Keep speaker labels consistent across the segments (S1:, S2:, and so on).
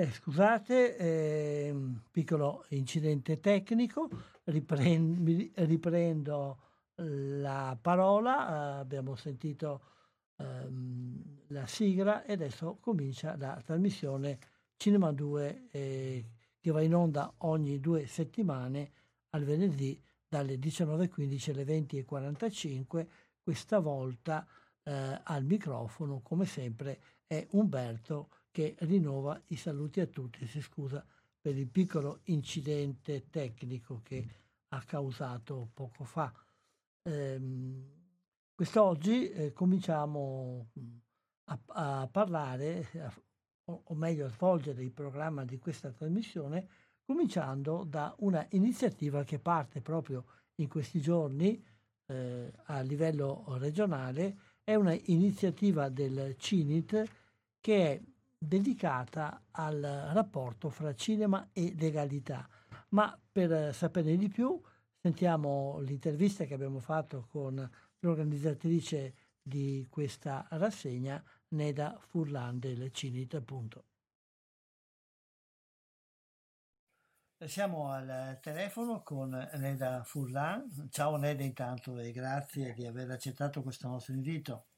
S1: Eh, scusate, eh, piccolo incidente tecnico, Ripren- riprendo la parola, abbiamo sentito ehm, la sigla e adesso comincia la trasmissione Cinema 2 eh, che va in onda ogni due settimane al venerdì dalle 19.15 alle 20.45, questa volta eh, al microfono come sempre è Umberto che rinnova i saluti a tutti. Si scusa per il piccolo incidente tecnico che ha causato poco fa. Ehm, quest'oggi eh, cominciamo mm, a, a parlare, a, o, o meglio a svolgere il programma di questa trasmissione, cominciando da una iniziativa che parte proprio in questi giorni eh, a livello regionale, è una iniziativa del CINIT che è dedicata al rapporto fra cinema e legalità. Ma per saperne di più sentiamo l'intervista che abbiamo fatto con l'organizzatrice di questa rassegna, Neda Furlan del Cinit, appunto. Siamo al telefono con Neda Furlan. Ciao Neda intanto e grazie di aver accettato questo nostro invito.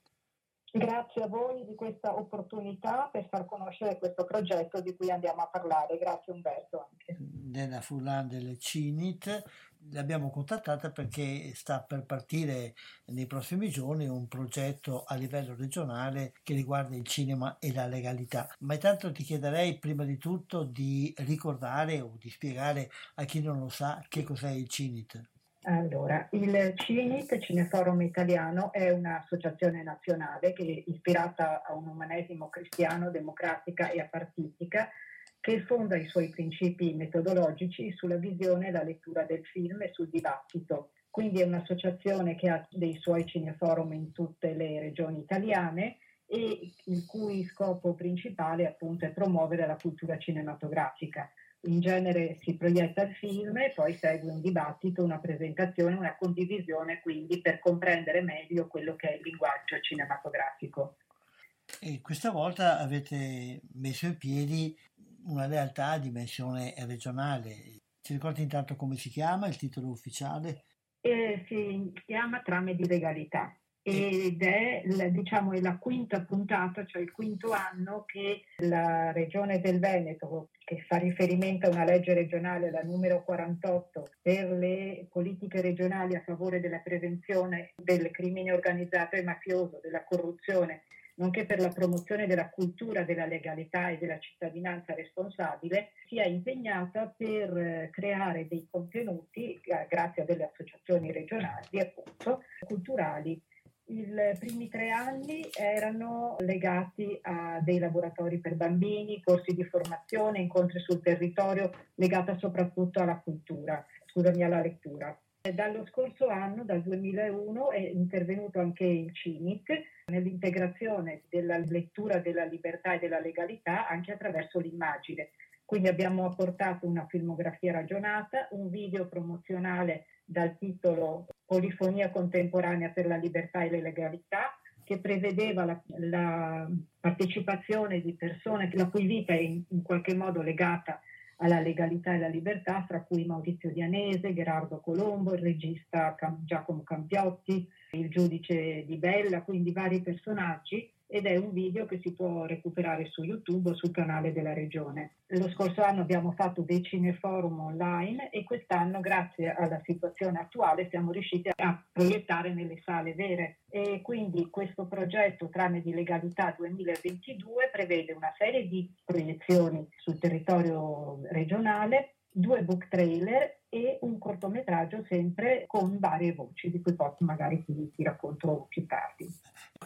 S2: Grazie a voi di questa opportunità per far conoscere questo progetto di cui andiamo a parlare. Grazie Umberto anche.
S1: Nella Fulan del CINIT l'abbiamo contattata perché sta per partire nei prossimi giorni un progetto a livello regionale che riguarda il cinema e la legalità. Ma intanto ti chiederei prima di tutto di ricordare o di spiegare a chi non lo sa che cos'è il CINIT.
S2: Allora, il CINIT, Cineforum Italiano, è un'associazione nazionale che è ispirata a un umanesimo cristiano, democratica e apartistica, che fonda i suoi principi metodologici sulla visione e la lettura del film e sul dibattito. Quindi è un'associazione che ha dei suoi cineforum in tutte le regioni italiane e il cui scopo principale appunto è promuovere la cultura cinematografica in genere si proietta il film e poi segue un dibattito, una presentazione, una condivisione quindi per comprendere meglio quello che è il linguaggio cinematografico.
S1: E questa volta avete messo in piedi una realtà a dimensione regionale. Ci ricordi intanto come si chiama il titolo ufficiale?
S2: Eh, si chiama Trame di legalità. Ed è diciamo, la quinta puntata, cioè il quinto anno che la Regione del Veneto, che fa riferimento a una legge regionale, la numero 48, per le politiche regionali a favore della prevenzione del crimine organizzato e mafioso, della corruzione, nonché per la promozione della cultura della legalità e della cittadinanza responsabile, sia impegnata per creare dei contenuti, grazie a delle associazioni regionali, appunto, culturali i primi tre anni erano legati a dei laboratori per bambini, corsi di formazione, incontri sul territorio, legata soprattutto alla cultura, scusami, alla lettura. Dallo scorso anno, dal 2001, è intervenuto anche il CINIC nell'integrazione della lettura della libertà e della legalità anche attraverso l'immagine. Quindi abbiamo apportato una filmografia ragionata, un video promozionale dal titolo Polifonia contemporanea per la libertà e la legalità, che prevedeva la, la partecipazione di persone la cui vita è in, in, qualche modo legata alla legalità e alla libertà, fra cui Maurizio Dianese, Gerardo Colombo, il regista Giacomo Campiotti, il giudice di Bella, quindi vari personaggi ed è un video che si può recuperare su YouTube o sul canale della regione. Lo scorso anno abbiamo fatto dei cineforum online e quest'anno, grazie alla situazione attuale, siamo riusciti a proiettare nelle sale vere. E quindi questo progetto Trame di Legalità 2022 prevede una serie di proiezioni sul territorio regionale, due book trailer e un cortometraggio sempre con varie voci di cui poi magari ti, ti racconto più tardi.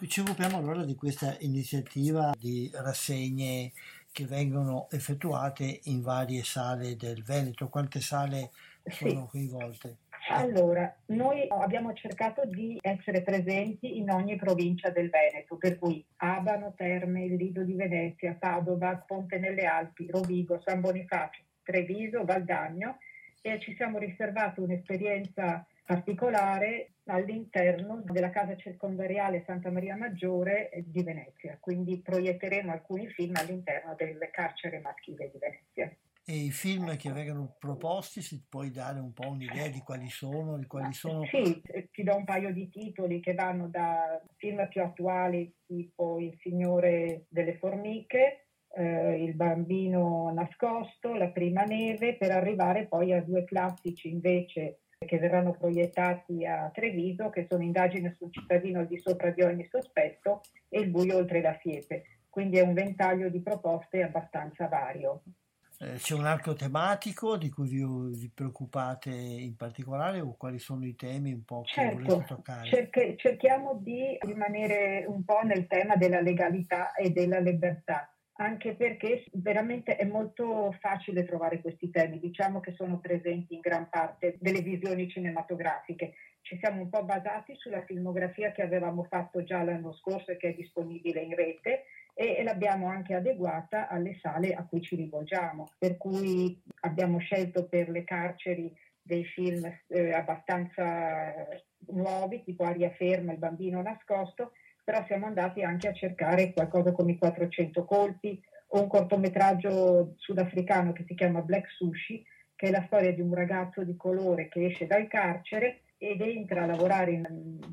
S1: Ci occupiamo allora di questa iniziativa di rassegne che vengono effettuate in varie sale del Veneto. Quante sale sono sì. coinvolte?
S2: Allora, noi abbiamo cercato di essere presenti in ogni provincia del Veneto, per cui Abano, Terme, il Lido di Venezia, Padova, Ponte nelle Alpi, Rovigo, San Bonifacio, Treviso, Valdagno e ci siamo riservati un'esperienza particolare all'interno della casa circondariale Santa Maria Maggiore di Venezia, quindi proietteremo alcuni film all'interno del carcere maschile di Venezia.
S1: E i film che vengono proposti, se puoi dare un po' un'idea di quali sono, di quali sono...
S2: Sì, ti do un paio di titoli che vanno da film più attuali, tipo Il Signore delle Formiche, eh, Il bambino nascosto, La prima neve, per arrivare poi a due classici invece che verranno proiettati a Treviso, che sono Indagine sul cittadino al di sopra di ogni sospetto e Il buio oltre la siepe. Quindi è un ventaglio di proposte abbastanza vario.
S1: Eh, c'è un arco tematico di cui vi, vi, preoccupate in particolare o quali sono i temi un po' che certo, volete toccare?
S2: Cerche, cerchiamo di rimanere un po' nel tema della legalità e della libertà anche perché veramente è molto facile trovare questi temi, diciamo che sono presenti in gran parte delle visioni cinematografiche. Ci siamo un po' basati sulla filmografia che avevamo fatto già l'anno scorso e che è disponibile in rete e, l'abbiamo anche adeguata alle sale a cui ci rivolgiamo, per cui abbiamo scelto per le carceri dei film eh, abbastanza nuovi, tipo Aria ferma, Il bambino nascosto, però siamo andati anche a cercare qualcosa come i 400 colpi o un cortometraggio sudafricano che si chiama Black Sushi, che è la storia di un ragazzo di colore che esce dal carcere ed entra a lavorare in,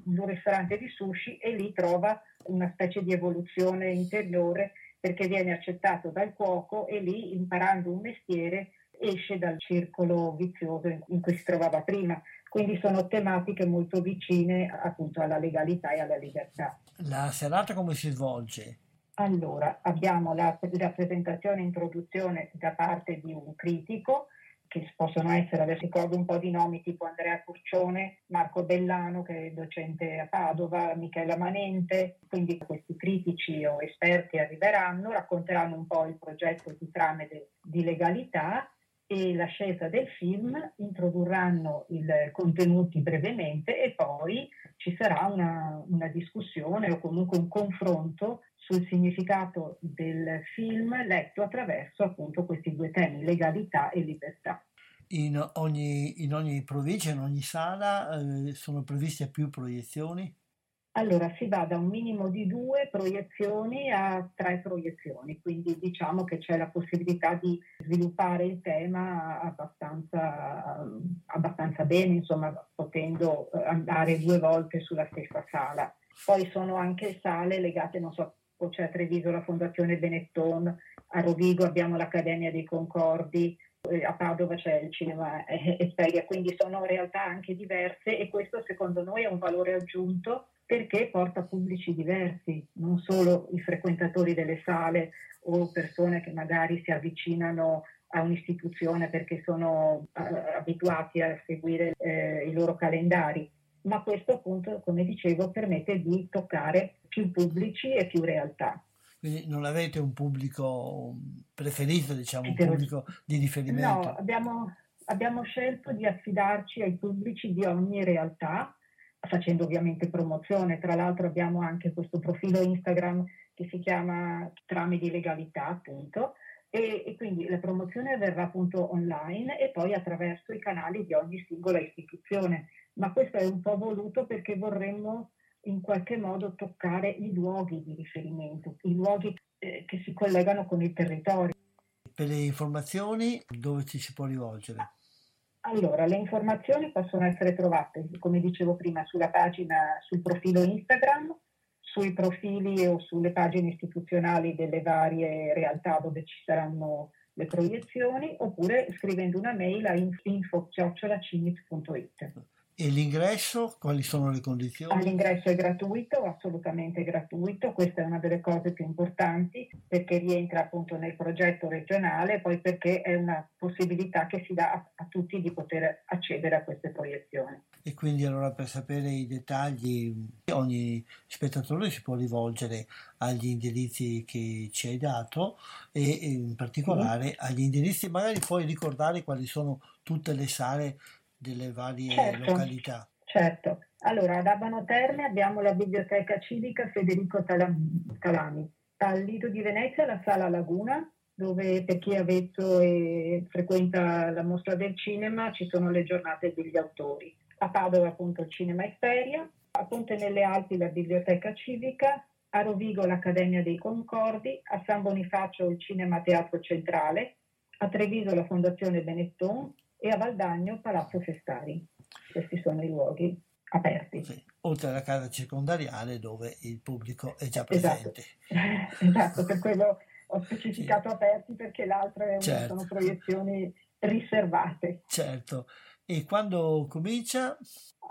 S2: un ristorante di sushi e lì trova una specie di evoluzione interiore perché viene accettato dal cuoco e lì imparando un mestiere esce dal circolo vizioso in cui si trovava prima. Quindi sono tematiche molto vicine appunto alla legalità e alla libertà.
S1: La serata come si svolge?
S2: Allora, abbiamo la, la presentazione e introduzione da parte di un critico, che possono essere, adesso ricordo un po' di nomi tipo Andrea Curcione, Marco Bellano che è docente a Padova, Michela Manente, quindi questi critici o esperti arriveranno, racconteranno un po' il progetto di trame de, di legalità e la scelta del film, introdurranno i contenuti brevemente e poi ci sarà una, una, discussione o comunque un confronto sul significato del film letto attraverso appunto questi due temi, legalità e libertà.
S1: In ogni, in ogni provincia, in ogni sala eh, sono previste più proiezioni?
S2: Allora si va da un minimo di due proiezioni a tre proiezioni, quindi diciamo che c'è la possibilità di sviluppare il tema abbastanza, abbastanza bene, insomma potendo andare due volte sulla stessa sala. Poi sono anche sale legate, non so, c'è a Treviso la Fondazione Benetton, a Rovigo abbiamo l'Accademia dei Concordi, eh, a Padova c'è il cinema Esperia, quindi sono realtà anche diverse e questo secondo noi è un valore aggiunto perché porta pubblici diversi, non solo i frequentatori delle sale o persone che magari si avvicinano a un'istituzione perché sono uh, abituati a seguire uh, i loro calendari, ma questo appunto, come dicevo, permette di toccare più pubblici e più realtà.
S1: Quindi non avete un pubblico preferito, diciamo, un pubblico di riferimento?
S2: No, abbiamo, abbiamo scelto di affidarci ai pubblici di ogni realtà, facendo ovviamente promozione. Tra l'altro abbiamo anche questo profilo Instagram che si chiama Trame di legalità, appunto, e, e, quindi la promozione avverrà appunto online e poi attraverso i canali di ogni singola istituzione. Ma questo è un po' voluto perché vorremmo in qualche modo toccare i luoghi di riferimento, i luoghi eh, che si collegano con il territorio.
S1: Per le informazioni dove ci si può rivolgere?
S2: Allora, le informazioni possono essere trovate, come dicevo prima, sulla pagina, sul profilo Instagram, sui profili o sulle pagine istituzionali delle varie realtà dove ci saranno le proiezioni, oppure scrivendo una mail a info-cinit.it.
S1: E l'ingresso, quali sono le condizioni?
S2: L'ingresso è gratuito, assolutamente gratuito, questa è una delle cose più importanti perché rientra appunto nel progetto regionale, poi perché è una possibilità che si dà a, a tutti di poter accedere a queste proiezioni.
S1: E quindi allora per sapere i dettagli ogni spettatore si può rivolgere agli indirizzi che ci hai dato e in particolare sì. agli indirizzi, magari puoi ricordare quali sono tutte le sale delle varie certo, località?
S2: Certo, allora ad Abano Terme abbiamo la biblioteca civica Federico Talami, al Lido di Venezia la Sala Laguna, dove per chi è avvezzo e frequenta la mostra del cinema ci sono le giornate degli autori. A Padova appunto il Cinema Esperia, a Ponte nelle Alpi la biblioteca civica, a Rovigo l'Accademia dei Concordi, a San Bonifacio il Cinema Teatro Centrale, a Treviso la Fondazione Benetton, e a Valdagno Palazzo Festari. Questi sono i luoghi aperti.
S1: Sì, oltre alla casa circondariale dove il pubblico è già presente.
S2: Esatto, esatto per quello ho specificato sì. aperti perché l'altro certo. sono proiezioni riservate.
S1: Certo. E quando comincia?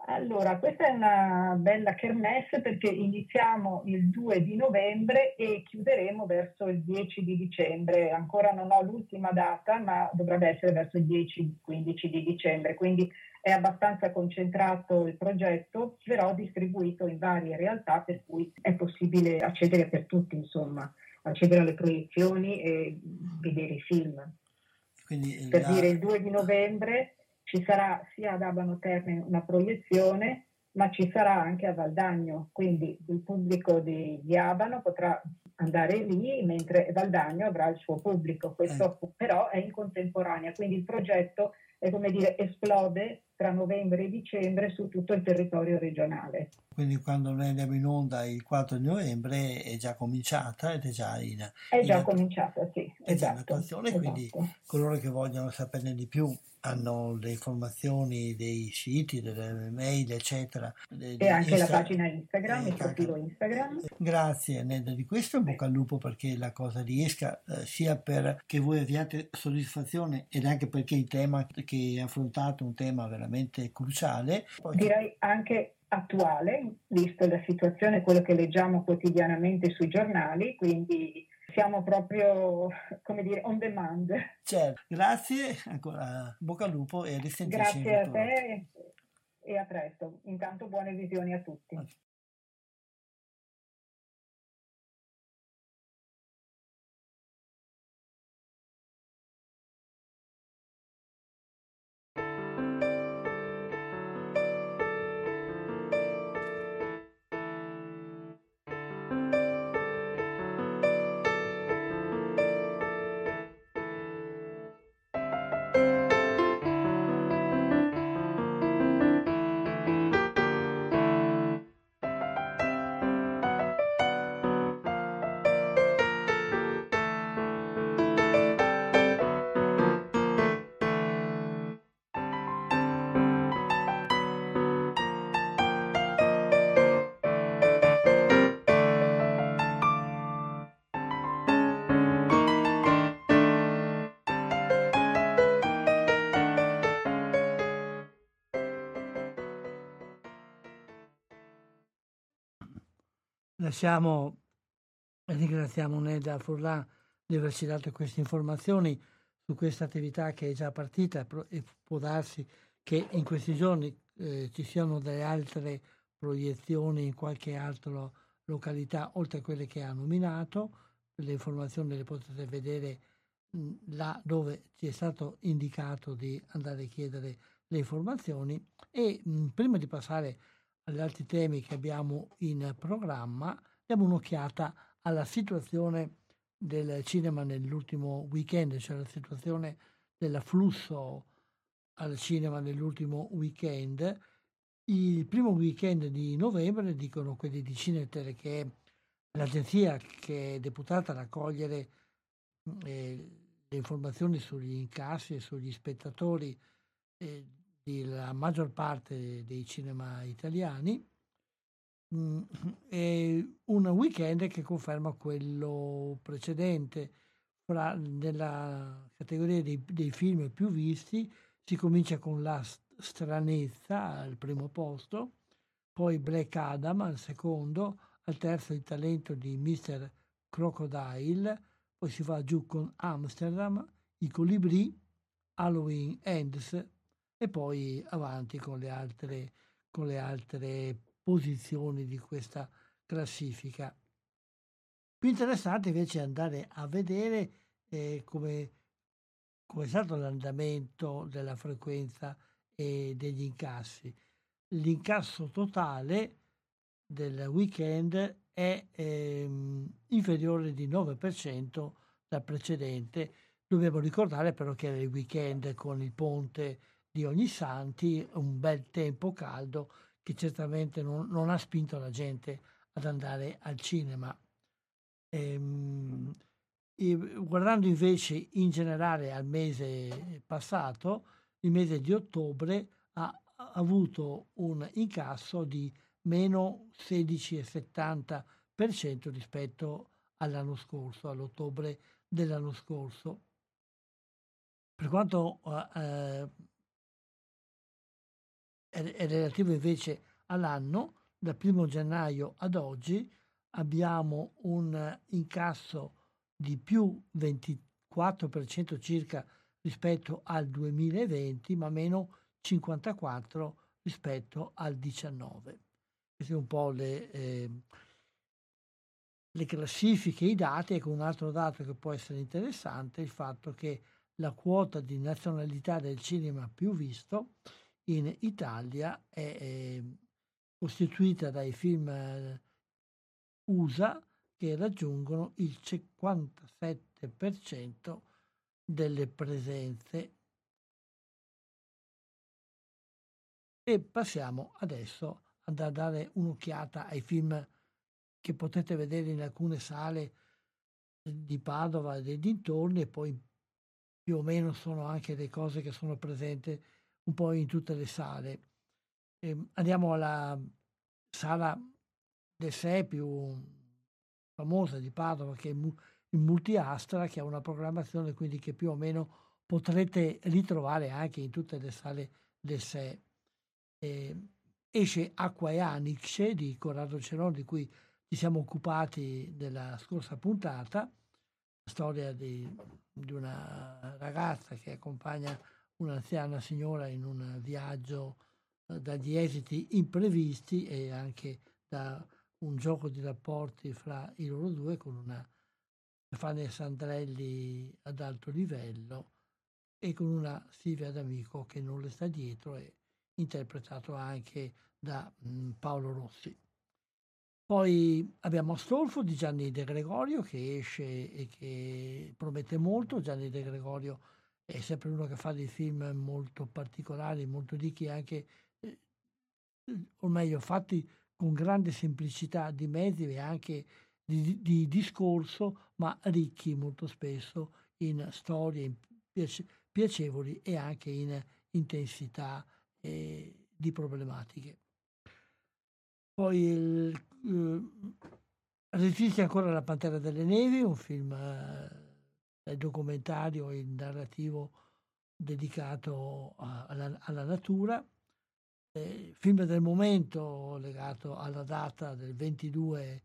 S2: Allora, questa è una bella kermesse perché iniziamo il 2 di novembre e chiuderemo verso il 10 di dicembre. Ancora non ho l'ultima data, ma dovrebbe essere verso il 10-15 di dicembre. Quindi è abbastanza concentrato il progetto, però distribuito in varie realtà, per cui è possibile accedere per tutti, insomma, accedere alle proiezioni e vedere i film. Quindi, per la... dire il 2 di novembre ci sarà sia ad Abano Terme una proiezione, ma ci sarà anche a Valdagno, quindi il pubblico di, di Abano potrà andare lì, mentre Valdagno avrà il suo pubblico. Questo eh. però è in contemporanea, quindi il progetto è come dire esplode tra novembre e dicembre su tutto il territorio regionale.
S1: Quindi quando noi andiamo in onda il 4 di novembre è già cominciata ed è già in...
S2: È già in, cominciata, sì.
S1: È esatto, già in esatto, attuazione, esatto. quindi coloro che vogliono saperne di più hanno le informazioni dei siti, delle mail, eccetera.
S2: E anche Insta- la pagina Instagram, il profilo Instagram.
S1: Grazie Neda di questo, in bocca al lupo perché la cosa riesca, eh, sia perché voi abbiate soddisfazione ed anche perché il tema che affrontate è un tema veramente cruciale.
S2: Poi... Direi anche attuale, visto la situazione, quello che leggiamo quotidianamente sui giornali, quindi siamo proprio, come dire, on demand.
S1: Certo, grazie, ancora bocca al lupo e risentirci.
S2: Grazie a te e a presto. Intanto buone visioni a tutti.
S1: Lasciamo, ringraziamo Neda Furlan di averci dato queste informazioni su questa attività che è già partita e può darsi che in questi giorni eh, ci siano delle altre proiezioni in qualche altra località oltre a quelle che ha nominato. Le informazioni le potete vedere mh, là dove ci è stato indicato di andare a chiedere le informazioni e mh, prima di passare agli altri temi che abbiamo in programma diamo un'occhiata alla situazione del cinema nell'ultimo weekend, cioè la situazione dell'afflusso al cinema nell'ultimo weekend. Il primo weekend di novembre, dicono quelli di Cineter, che è l'agenzia che è deputata a raccogliere eh, le informazioni sugli incassi e sugli spettatori eh, della maggior parte dei cinema italiani, mh, è un weekend che conferma quello precedente. Fra, nella categoria dei, dei film più visti si comincia con La stranezza al primo posto, poi Black Adam al secondo, al terzo il talento di Mr. Crocodile, poi si va giù con Amsterdam, I Colibrì, Halloween Ends e poi avanti con le altre, con le altre posizioni di questa classifica. Più interessante invece è andare a vedere eh, come come è stato l'andamento della frequenza e degli incassi. L'incasso totale del weekend è ehm, inferiore di 9% dal precedente. Dobbiamo ricordare però che era il weekend con il ponte di Ognissanti, un bel tempo caldo che certamente non, non ha spinto la gente ad andare al cinema. Ehm, guardando invece in generale al mese passato, il mese di ottobre ha avuto un incasso di meno 16,70% rispetto all'anno scorso, all'ottobre dell'anno scorso. Per quanto eh, è relativo invece all'anno, dal 1 gennaio ad oggi abbiamo un incasso di più 24% circa rispetto al 2020, ma meno 54% rispetto al 19. Queste sono un po' le, eh, le classifiche, i dati. Ecco un altro dato che può essere interessante, il fatto che la quota di nazionalità del cinema più visto in Italia è eh, costituita dai film eh, USA che raggiungono il 57% delle presenze. E passiamo adesso ad a dare un'occhiata ai film che potete vedere in alcune sale di Padova e dei dintorni e poi più o meno sono anche le cose che sono presenti un po' in tutte le sale. E andiamo alla sala del SE più famosa di Padova che è il Multiastra, che ha una programmazione quindi che più o meno potrete ritrovare anche in tutte le sale del SE. Eh, esce Acqua e Anixe di Corrado Cerone, di cui ci siamo occupati nella scorsa puntata, la storia di, di una ragazza che accompagna un'anziana signora in un viaggio eh, dagli esiti imprevisti e anche da un gioco di rapporti fra i loro due con una Stefania Sandrelli ad alto livello e con una Silvia D'Amico che non le sta dietro e interpretato anche da mm, Paolo Rossi. Poi abbiamo Astolfo di Gianni De Gregorio che esce e che promette molto. Gianni De Gregorio è sempre uno che fa dei film molto particolari, molto ricchi anche, eh, o meglio, fatti con grande semplicità di mezzi e anche di, di discorso, ma ricchi molto spesso in storie piace, piacevoli e anche in intensità eh, di problematiche. Poi il, eh, resiste ancora La Pantera delle Nevi, un film eh, documentario e narrativo dedicato alla, alla natura eh, film del momento legato alla data del 22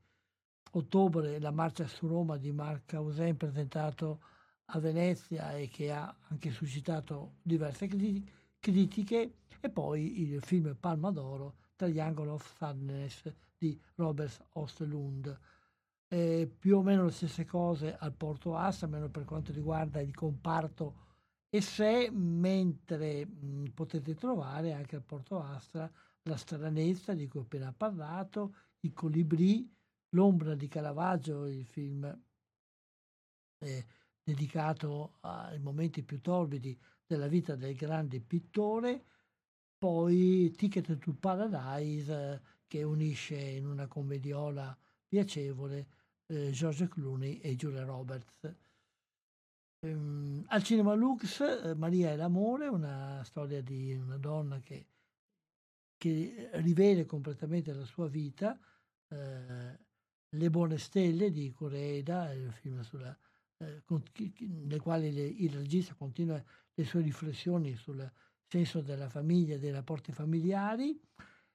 S1: ottobre la marcia su Roma di Marc Causin presentato a Venezia e che ha anche suscitato diverse critiche e poi il film Palma d'Oro Triangle of Sadness di Robert Ostlund. Eh, più o meno le stesse cose al Porto Assa, almeno per quanto riguarda il comparto. E sé, mentre mh, potete trovare anche al Porto Astra la stranezza di cui ho appena parlato, i colibrì, l'ombra di Caravaggio, il film eh, dedicato ai momenti più torbidi della vita del grande pittore, poi Ticket to Paradise eh, che unisce in una commediola piacevole eh, George Clooney e Julia Roberts. Ehm, al cinema Lux, eh, Maria è l'amore, una storia di una donna che, che rivede completamente la sua vita, eh, Le buone stelle di Coreida, il film sulla, eh, con, nel quale le, il regista continua le sue riflessioni sul senso della famiglia e dei rapporti familiari,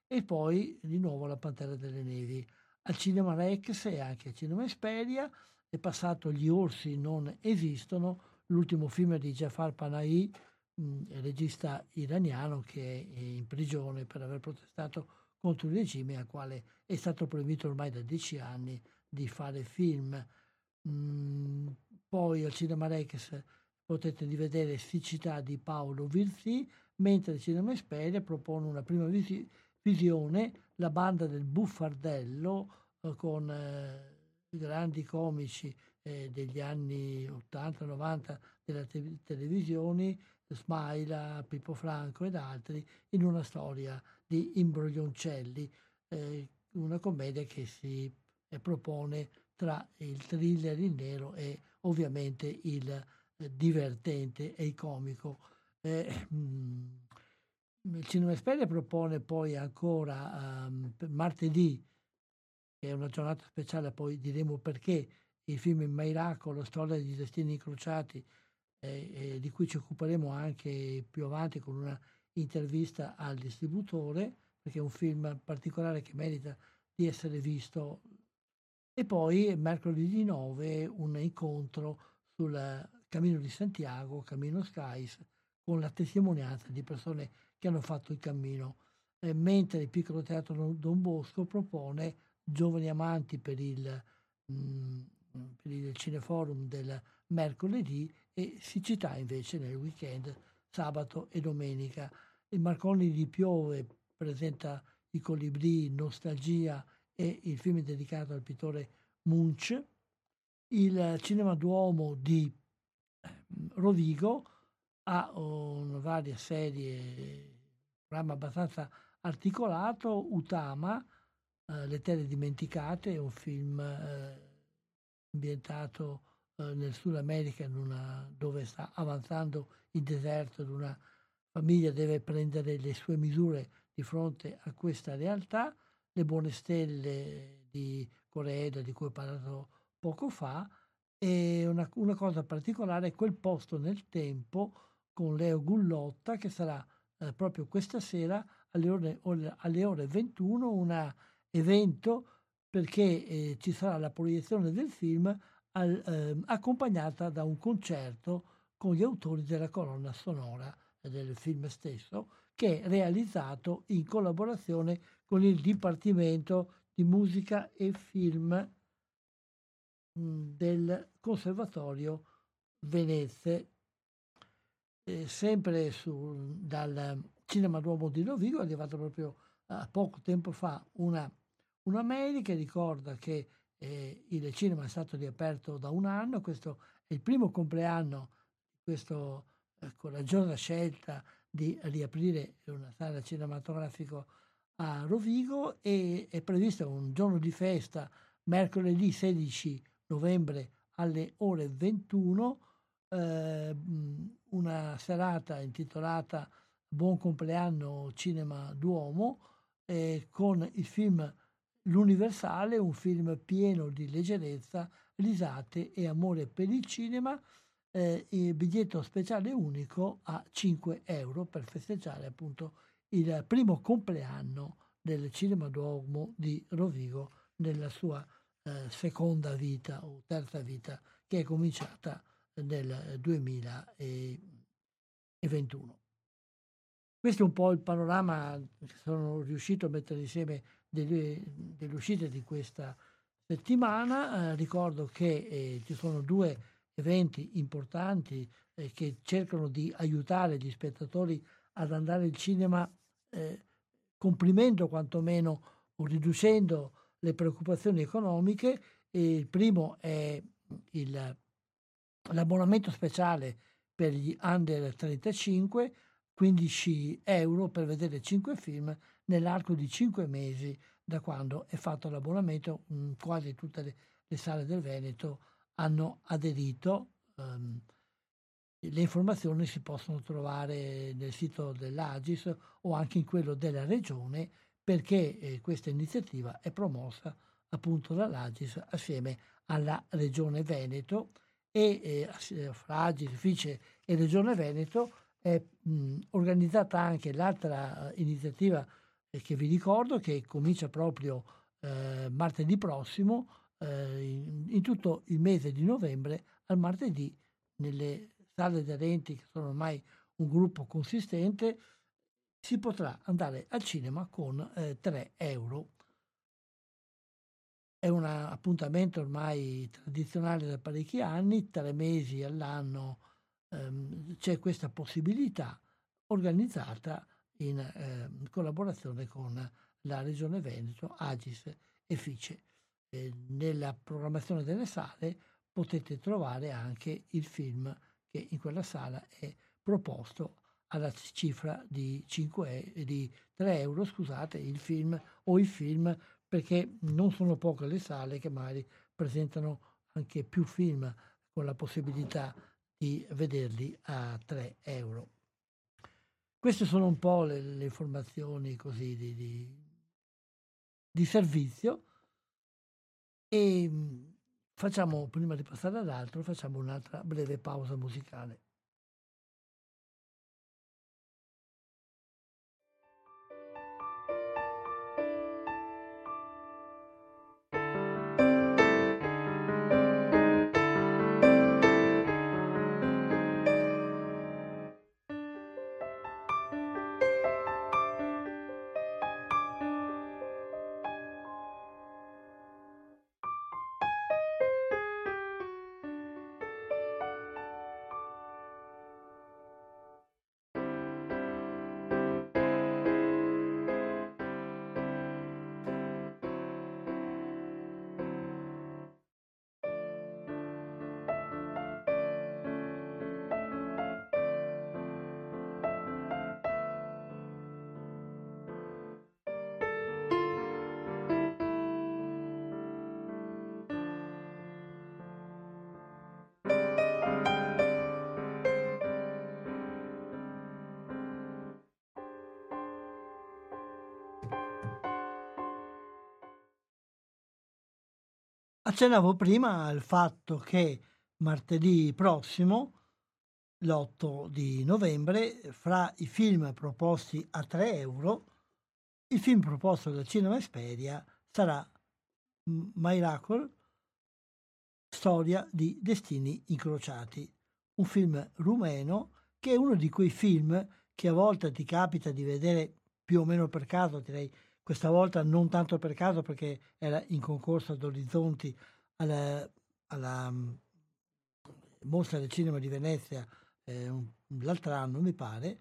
S1: e poi di nuovo La Pantera delle Nevi. Al Cinema Rex e anche al Cinema Esperia è passato Gli orsi non esistono, l'ultimo film di Jafar Panahi, regista iraniano che è in prigione per aver protestato contro il regime al quale è stato proibito ormai da dieci anni di fare film. Mm, poi al Cinema Rex potete rivedere Siccità di Paolo Virzi, mentre il Cinema Esperia propone una prima visi- visione, la banda del Buffardello eh, con eh, grandi comici eh, degli anni 80-90 della te- televisione, Smaila, Pippo Franco ed altri, in una storia di imbroglioncelli, eh, una commedia che si propone tra il thriller in nero e ovviamente il eh, divertente e il comico. Eh, mm, il Cinema Esperia propone poi ancora um, martedì, che è una giornata speciale, poi diremo perché, il film Il Miracolo, storia di destini incrociati, eh, eh, di cui ci occuperemo anche più avanti con una intervista al distributore, perché è un film particolare che merita di essere visto. E poi mercoledì 9 un incontro sul Cammino di Santiago, Cammino Skies, con la testimonianza di persone che hanno fatto il cammino. Eh, mentre il piccolo teatro Don Bosco propone giovani amanti per il, mh, mm, per il cineforum del mercoledì e siccità invece nel weekend, sabato e domenica. Il Marconi di Piove presenta i colibrì, Nostalgia e il film dedicato al pittore Munch. Il Cinema Duomo di ehm, Rovigo ha una varia serie, programma abbastanza articolato, Utama, eh, Le terre dimenticate, è un film eh, ambientato eh, nel Sud America una, dove sta avanzando il deserto ed una famiglia deve prendere le sue misure di fronte a questa realtà. Le buone stelle di Coreeda, di cui ho parlato poco fa, e una, una cosa particolare è quel posto nel tempo con Leo Gullotta che sarà eh, proprio questa sera alle ore, alle ore 21 un evento perché eh, ci sarà la proiezione del film al, eh, accompagnata da un concerto con gli autori della colonna sonora del film stesso, che è realizzato in collaborazione con il Dipartimento di Musica e Film mh, del Conservatorio Venezia. Eh, sempre su, dal Cinema Duomo di Rovigo è arrivata proprio a poco tempo fa una, una mail che ricorda che eh, il cinema è stato riaperto da un anno, questo è il primo compleanno di questa eh, coraggiosa scelta di riaprire una sala cinematografica a Rovigo e è previsto un giorno di festa mercoledì 16 novembre alle ore 21, eh, una serata intitolata Buon compleanno Cinema Duomo eh, con il film L'Universale, un film pieno di leggerezza, risate e amore per il cinema, eh, il biglietto speciale unico a 5 euro per festeggiare appunto il primo compleanno del Cinema Duomo di Rovigo nella sua eh, seconda vita o terza vita che è cominciata nel 2021. Questo è un po' il panorama che sono riuscito a mettere insieme delle, delle uscite di questa settimana. Eh, ricordo che eh, ci sono due eventi importanti eh, che cercano di aiutare gli spettatori ad andare al cinema eh, comprimendo quantomeno o riducendo le preoccupazioni economiche. Il primo è il, l'abbonamento speciale per gli under 35 15 euro per vedere 5 film nell'arco di 5 mesi da quando è fatto l'abbonamento. Mm, quasi tutte le, le, sale del Veneto hanno aderito. Um, le informazioni si possono trovare nel sito dell'Agis o anche in quello della regione perché eh, questa iniziativa è promossa appunto dall'Agis assieme alla regione Veneto e eh, fra Agis, Fice e regione Veneto è mh, organizzata anche l'altra eh, iniziativa eh, che vi ricordo che comincia proprio eh, martedì prossimo, eh, in, in, tutto il mese di novembre, al martedì nelle sale aderenti, che sono ormai un gruppo consistente, si potrà andare al cinema con eh, 3 euro. È un appuntamento ormai tradizionale da parecchi anni, tre mesi all'anno ehm, c'è questa possibilità organizzata in eh, collaborazione con la Regione Veneto, Agis e Fice. Eh, nella programmazione delle sale potete trovare anche il film che in quella sala è proposto alla cifra di, 5, di 3 euro, scusate, il film o i film, perché non sono poche le sale che magari presentano anche più film con la possibilità di vederli a 3 euro. Queste sono un po' le, le informazioni così di, di, di servizio e mm, facciamo, prima di passare ad altro, facciamo un'altra breve pausa musicale. Accennavo prima al fatto che martedì prossimo, l'8 di novembre, fra i film proposti a 3 euro, il film proposto dal Cinema Esperia sarà Miracle, storia di destini incrociati, un film rumeno che è uno di quei film che a volte ti capita di vedere più o meno per caso, direi questa volta non tanto per caso perché era in concorso ad Orizzonti alla, alla mm, Mostra del Cinema di Venezia eh, l'altro anno, mi pare,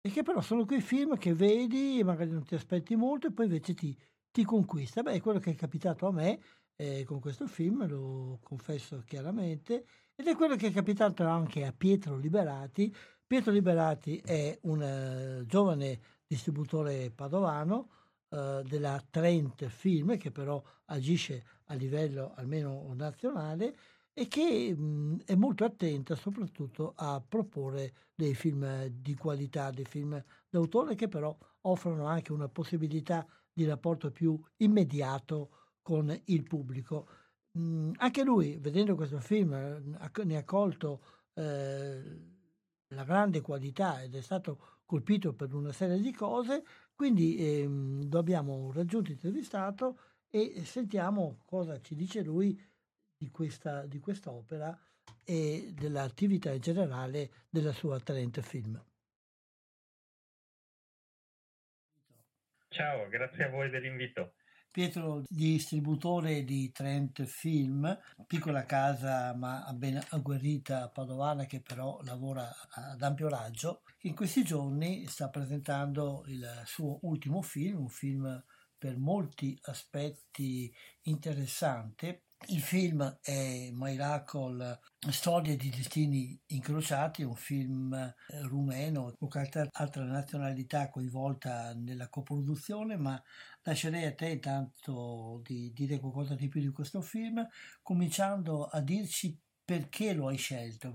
S1: e che però sono quei film che vedi, magari non ti aspetti molto e poi invece ti, ti conquista. Beh, è quello che è capitato a me eh, con questo film, lo confesso chiaramente, ed è quello che è capitato anche a Pietro Liberati. Pietro Liberati è un uh, giovane distributore padovano, eh, della Trent Film, che però agisce a livello almeno nazionale e che mh, è molto attenta soprattutto a proporre dei film di qualità, dei film d'autore che però offrono anche una possibilità di rapporto più immediato con il pubblico. Mh, anche lui, vedendo questo film, ne ha colto eh, la grande qualità ed è stato colpito per una serie di cose quindi ehm, lo abbiamo raggiunto intervistato e sentiamo cosa ci dice lui di questa, di quest'opera e dell'attività in generale della sua Talent Film.
S3: Ciao, grazie a voi dell'invito.
S1: Pietro, distributore di Trent Film, piccola casa ma ben agguerrita padovana che però lavora ad ampio raggio, in questi giorni sta presentando il suo ultimo film, un film per molti aspetti interessante. Il film è Miracle, Storie di destini incrociati, un film eh, rumeno con qualche altra nazionalità coinvolta nella coproduzione, ma lascerei a te intanto di dire qualcosa di più di questo film, cominciando a dirci perché lo hai scelto.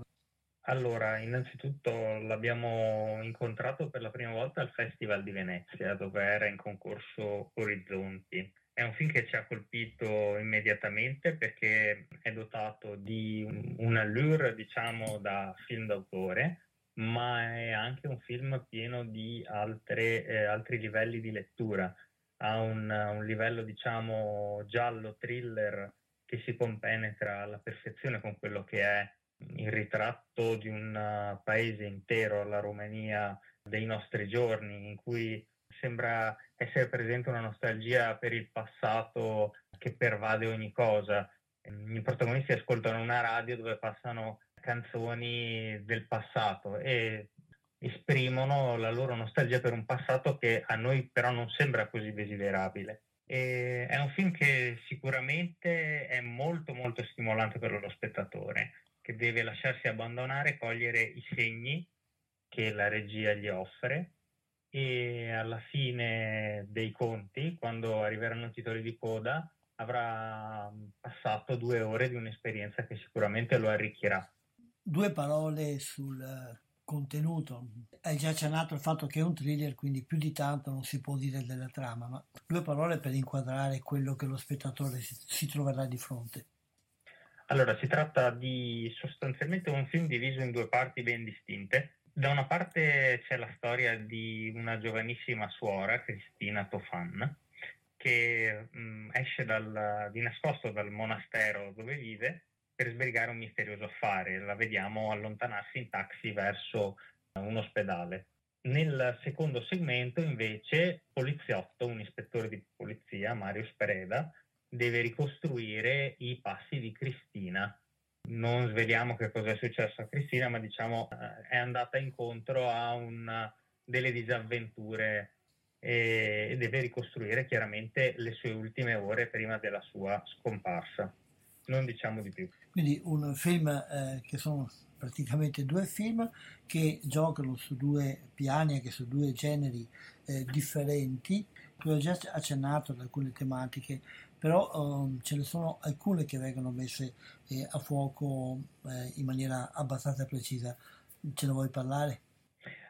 S3: Allora, innanzitutto l'abbiamo incontrato per la prima volta al Festival di Venezia, dove era in concorso Orizzonti. È un film che ci ha colpito immediatamente perché è dotato di un allure, diciamo, da film d'autore, ma è anche un film pieno di altre, eh, altri livelli di lettura. Ha un, un livello, diciamo, giallo, thriller che si compenetra alla perfezione con quello che è il ritratto di un uh, paese intero, la Romania dei nostri giorni, in cui sembra essere presente una nostalgia per il passato che pervade ogni cosa. I protagonisti ascoltano una radio dove passano canzoni del passato e esprimono la loro nostalgia per un passato che a noi però non sembra così desiderabile. E è un film che sicuramente è molto molto stimolante per lo spettatore che deve lasciarsi abbandonare e cogliere i segni che la regia gli offre e alla fine dei conti, quando arriveranno i titoli di coda, avrà passato due ore di un'esperienza che sicuramente lo arricchirà.
S1: Due parole sul contenuto. Hai già accennato il fatto che è un thriller, quindi più di tanto non si può dire della trama, ma due parole per inquadrare quello che lo spettatore si, si troverà di fronte.
S3: Allora, si tratta di sostanzialmente un film diviso in due parti ben distinte. Da una parte c'è la storia di una giovanissima suora, Cristina Tofan, che mh, esce dal, di nascosto dal monastero dove vive per sbrigare un misterioso affare. La vediamo allontanarsi in taxi verso un ospedale. Nel secondo segmento, invece, poliziotto, un ispettore di polizia, Mario Spereda, deve ricostruire i passi di Cristina. Non sveliamo che cosa è successo a Cristina, ma diciamo eh, è andata incontro a una, delle disavventure e deve ricostruire chiaramente le sue ultime ore prima della sua scomparsa. Non diciamo di più.
S1: Quindi un film eh, che sono praticamente due film che giocano su due piani, anche su due generi eh, differenti. Tu hai già accennato ad alcune tematiche però um, ce ne sono alcune che vengono messe eh, a fuoco eh, in maniera abbastanza precisa. Ce ne vuoi parlare?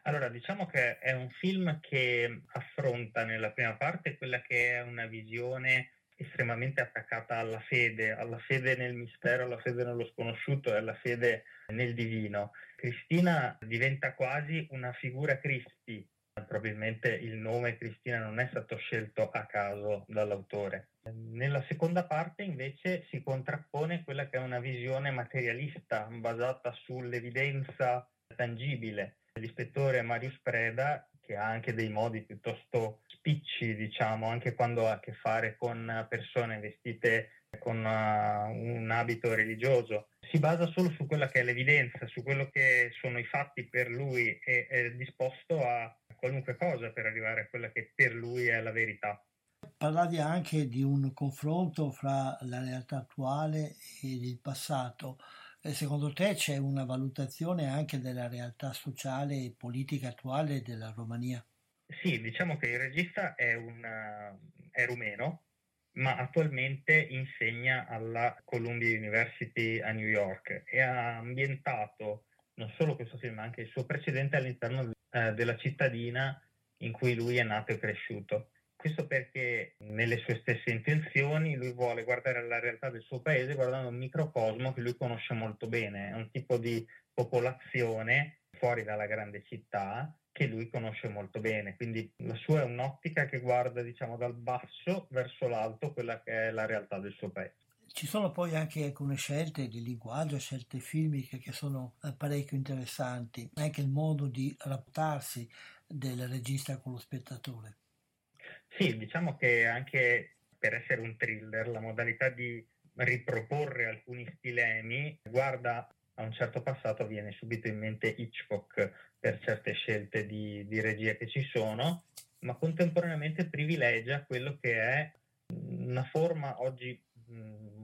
S3: Allora, diciamo che è un film che affronta nella prima parte quella che è una visione estremamente attaccata alla fede, alla fede nel mistero, alla fede nello sconosciuto e alla fede nel divino. Cristina diventa quasi una figura Cristi, probabilmente il nome Cristina non è stato scelto a caso dall'autore. Nella seconda parte invece si contrappone quella che è una visione materialista basata sull'evidenza tangibile. L'ispettore Marius Preda, che ha anche dei modi piuttosto spicci, diciamo, anche quando ha a che fare con persone vestite con uh, un abito religioso, si basa solo su quella che è l'evidenza, su quello che sono i fatti per lui e è disposto a qualunque cosa per arrivare a quella che per lui è la verità.
S1: Parlavi anche di un confronto fra la realtà attuale e il passato. Secondo te c'è una valutazione anche della realtà sociale e politica attuale della Romania?
S3: Sì, diciamo che il regista è, un, è rumeno, ma attualmente insegna alla Columbia University a New York e ha ambientato non solo questo film, ma anche il suo precedente all'interno eh, della cittadina in cui lui è nato e cresciuto. Questo perché nelle sue stesse intenzioni lui vuole guardare la realtà del suo paese guardando un microcosmo che lui conosce molto bene, è un tipo di popolazione fuori dalla grande città che lui conosce molto bene, quindi la sua è un'ottica che guarda diciamo dal basso verso l'alto quella che è la realtà del suo paese.
S1: Ci sono poi anche alcune scelte di linguaggio, scelte filmiche che sono eh, parecchio interessanti, anche il modo di rapportarsi del regista con lo spettatore.
S3: Sì, diciamo che anche per essere un thriller la modalità di riproporre alcuni stilemi guarda a un certo passato viene subito in mente Hitchcock per certe scelte di, di regia che ci sono, ma contemporaneamente privilegia quello che è una forma oggi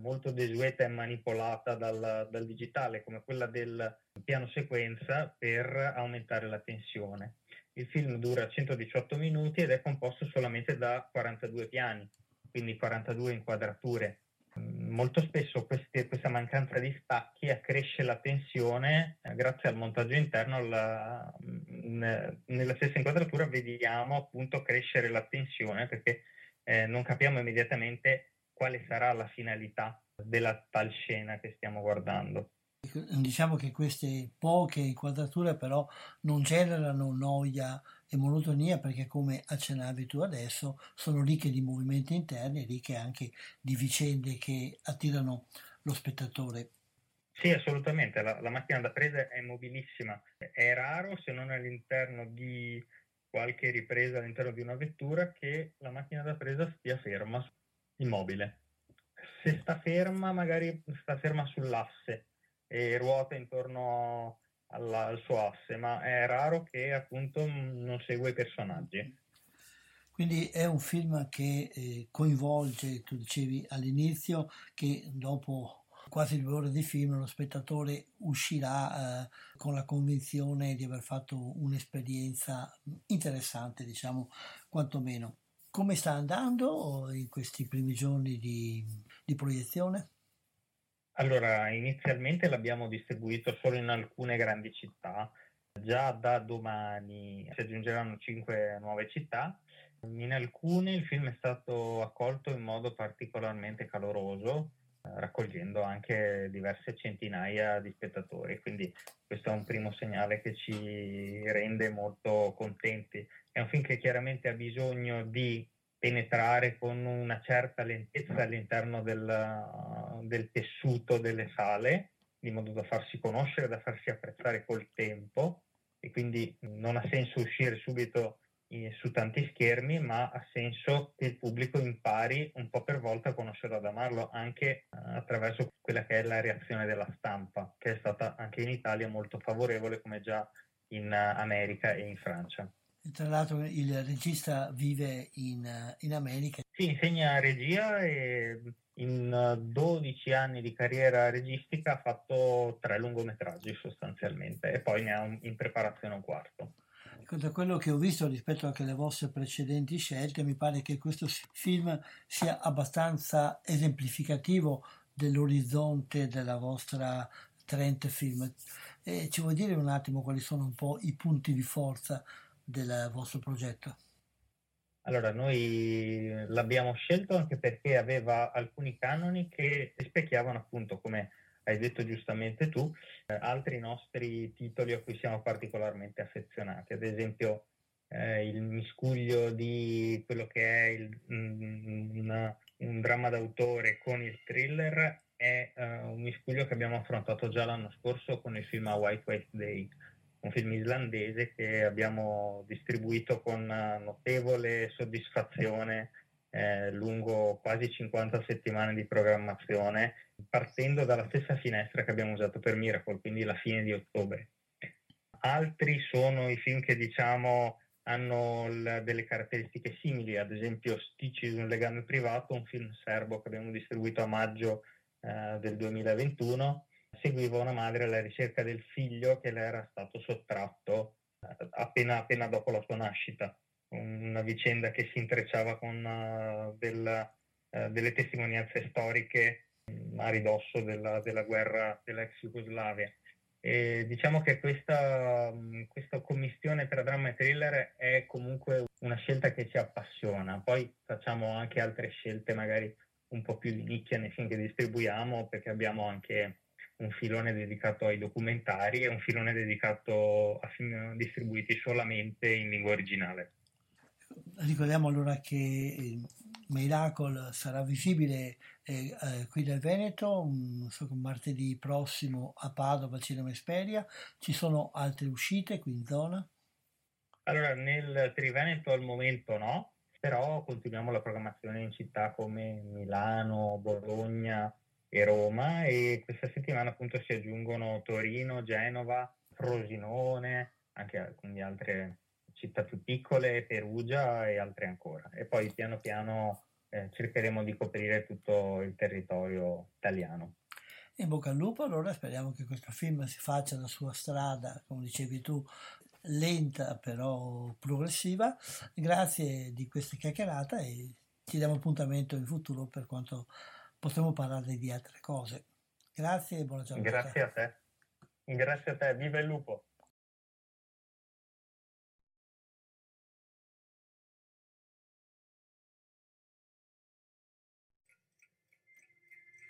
S3: molto desueta e manipolata dal, dal, digitale, come quella del piano sequenza per aumentare la tensione. Il film dura 118 minuti ed è composto solamente da 42 piani, quindi 42 inquadrature. Molto spesso queste, questa mancanza di stacchi accresce la tensione eh, grazie al montaggio interno. La, nella stessa inquadratura vediamo appunto crescere la tensione perché eh, non capiamo immediatamente quale sarà la finalità della tal scena che stiamo guardando.
S1: Diciamo che queste poche inquadrature però non generano noia e monotonia perché come accennavi tu adesso sono ricche di movimenti interni, ricche anche di vicende che attirano lo spettatore.
S3: Sì, assolutamente, la, la macchina da presa è mobilissima, è raro se non all'interno di qualche ripresa all'interno di una vettura che la macchina da presa stia ferma, immobile. Se sta ferma, magari sta ferma sull'asse e ruota intorno alla, al suo asse, ma è raro che appunto non segue i personaggi.
S1: Quindi è un film che eh, coinvolge, tu dicevi all'inizio, che dopo quasi due ore di film lo spettatore uscirà eh, con la convinzione di aver fatto un'esperienza interessante, diciamo, quantomeno. Come sta andando in questi primi giorni di, di proiezione?
S3: Allora, inizialmente l'abbiamo distribuito solo in alcune grandi città, già da domani si aggiungeranno cinque nuove città. In alcune il film è stato accolto in modo particolarmente caloroso, eh, raccogliendo anche diverse centinaia di spettatori, quindi questo è un primo segnale che ci rende molto contenti. È un film che chiaramente ha bisogno di penetrare con una certa lentezza all'interno del, del tessuto delle sale, di modo da farsi conoscere, da farsi apprezzare col tempo e quindi non ha senso uscire subito in, su tanti schermi, ma ha senso che il pubblico impari un po' per volta a conoscerlo ad amarlo anche uh, attraverso quella che è la reazione della stampa, che è stata anche in Italia molto favorevole come già in uh, America e in Francia.
S1: Tra l'altro il regista vive in, in America.
S3: Sì, insegna regia e in 12 anni di carriera registica ha fatto tre lungometraggi sostanzialmente e poi ne ha un, in preparazione un quarto.
S1: Ecco, da quello che ho visto rispetto anche alle vostre precedenti scelte, mi pare che questo film sia abbastanza esemplificativo dell'orizzonte della vostra Trent Film. E ci vuoi dire un attimo quali sono un po' i punti di forza del vostro progetto?
S3: Allora, noi l'abbiamo scelto anche perché aveva alcuni canoni che rispecchiavano appunto, come hai detto giustamente tu, eh, altri nostri titoli a cui siamo particolarmente affezionati. Ad esempio, eh, il miscuglio di quello che è il, mm, una, un dramma d'autore con il thriller è uh, un miscuglio che abbiamo affrontato già l'anno scorso con il film A White White Day un film islandese che abbiamo distribuito con notevole soddisfazione eh, lungo quasi 50 settimane di programmazione, partendo dalla stessa finestra che abbiamo usato per Miracle, quindi la fine di ottobre. Altri sono i film che diciamo hanno l- delle caratteristiche simili, ad esempio Stitches, un legame privato, un film serbo che abbiamo distribuito a maggio eh, del 2021, seguiva una madre alla ricerca del figlio che le era stato sottratto eh, appena, appena dopo la sua nascita. Una vicenda che si intrecciava con uh, del, uh, delle testimonianze storiche um, a ridosso della, della guerra dell'ex Jugoslavia. E diciamo che questa, questa, commissione tra dramma e thriller è comunque una scelta che ci appassiona. Poi facciamo anche altre scelte, magari un po' più di nicchia nei film che distribuiamo, perché abbiamo anche un filone dedicato ai documentari e un filone dedicato a film distribuiti solamente in lingua originale.
S1: Ricordiamo allora che Miracle sarà visibile eh, eh, qui nel Veneto, um, so, martedì prossimo a Padova, Cinema Esperia. Ci sono altre uscite qui in zona?
S3: Allora, nel Triveneto al momento no, però continuiamo la programmazione in città come Milano, Bologna e Roma e questa settimana appunto si aggiungono Torino, Genova, Frosinone, anche quindi altre città più piccole, Perugia e altre ancora. E poi piano piano eh, cercheremo di coprire tutto il territorio italiano.
S1: In bocca al lupo, allora speriamo che questo film si faccia la sua strada, come dicevi tu, lenta però progressiva. Grazie di questa chiacchierata e ci diamo appuntamento in futuro per quanto potremo parlare di altre cose. Grazie e buona giornata.
S3: Grazie a te. Grazie a te, viva il lupo.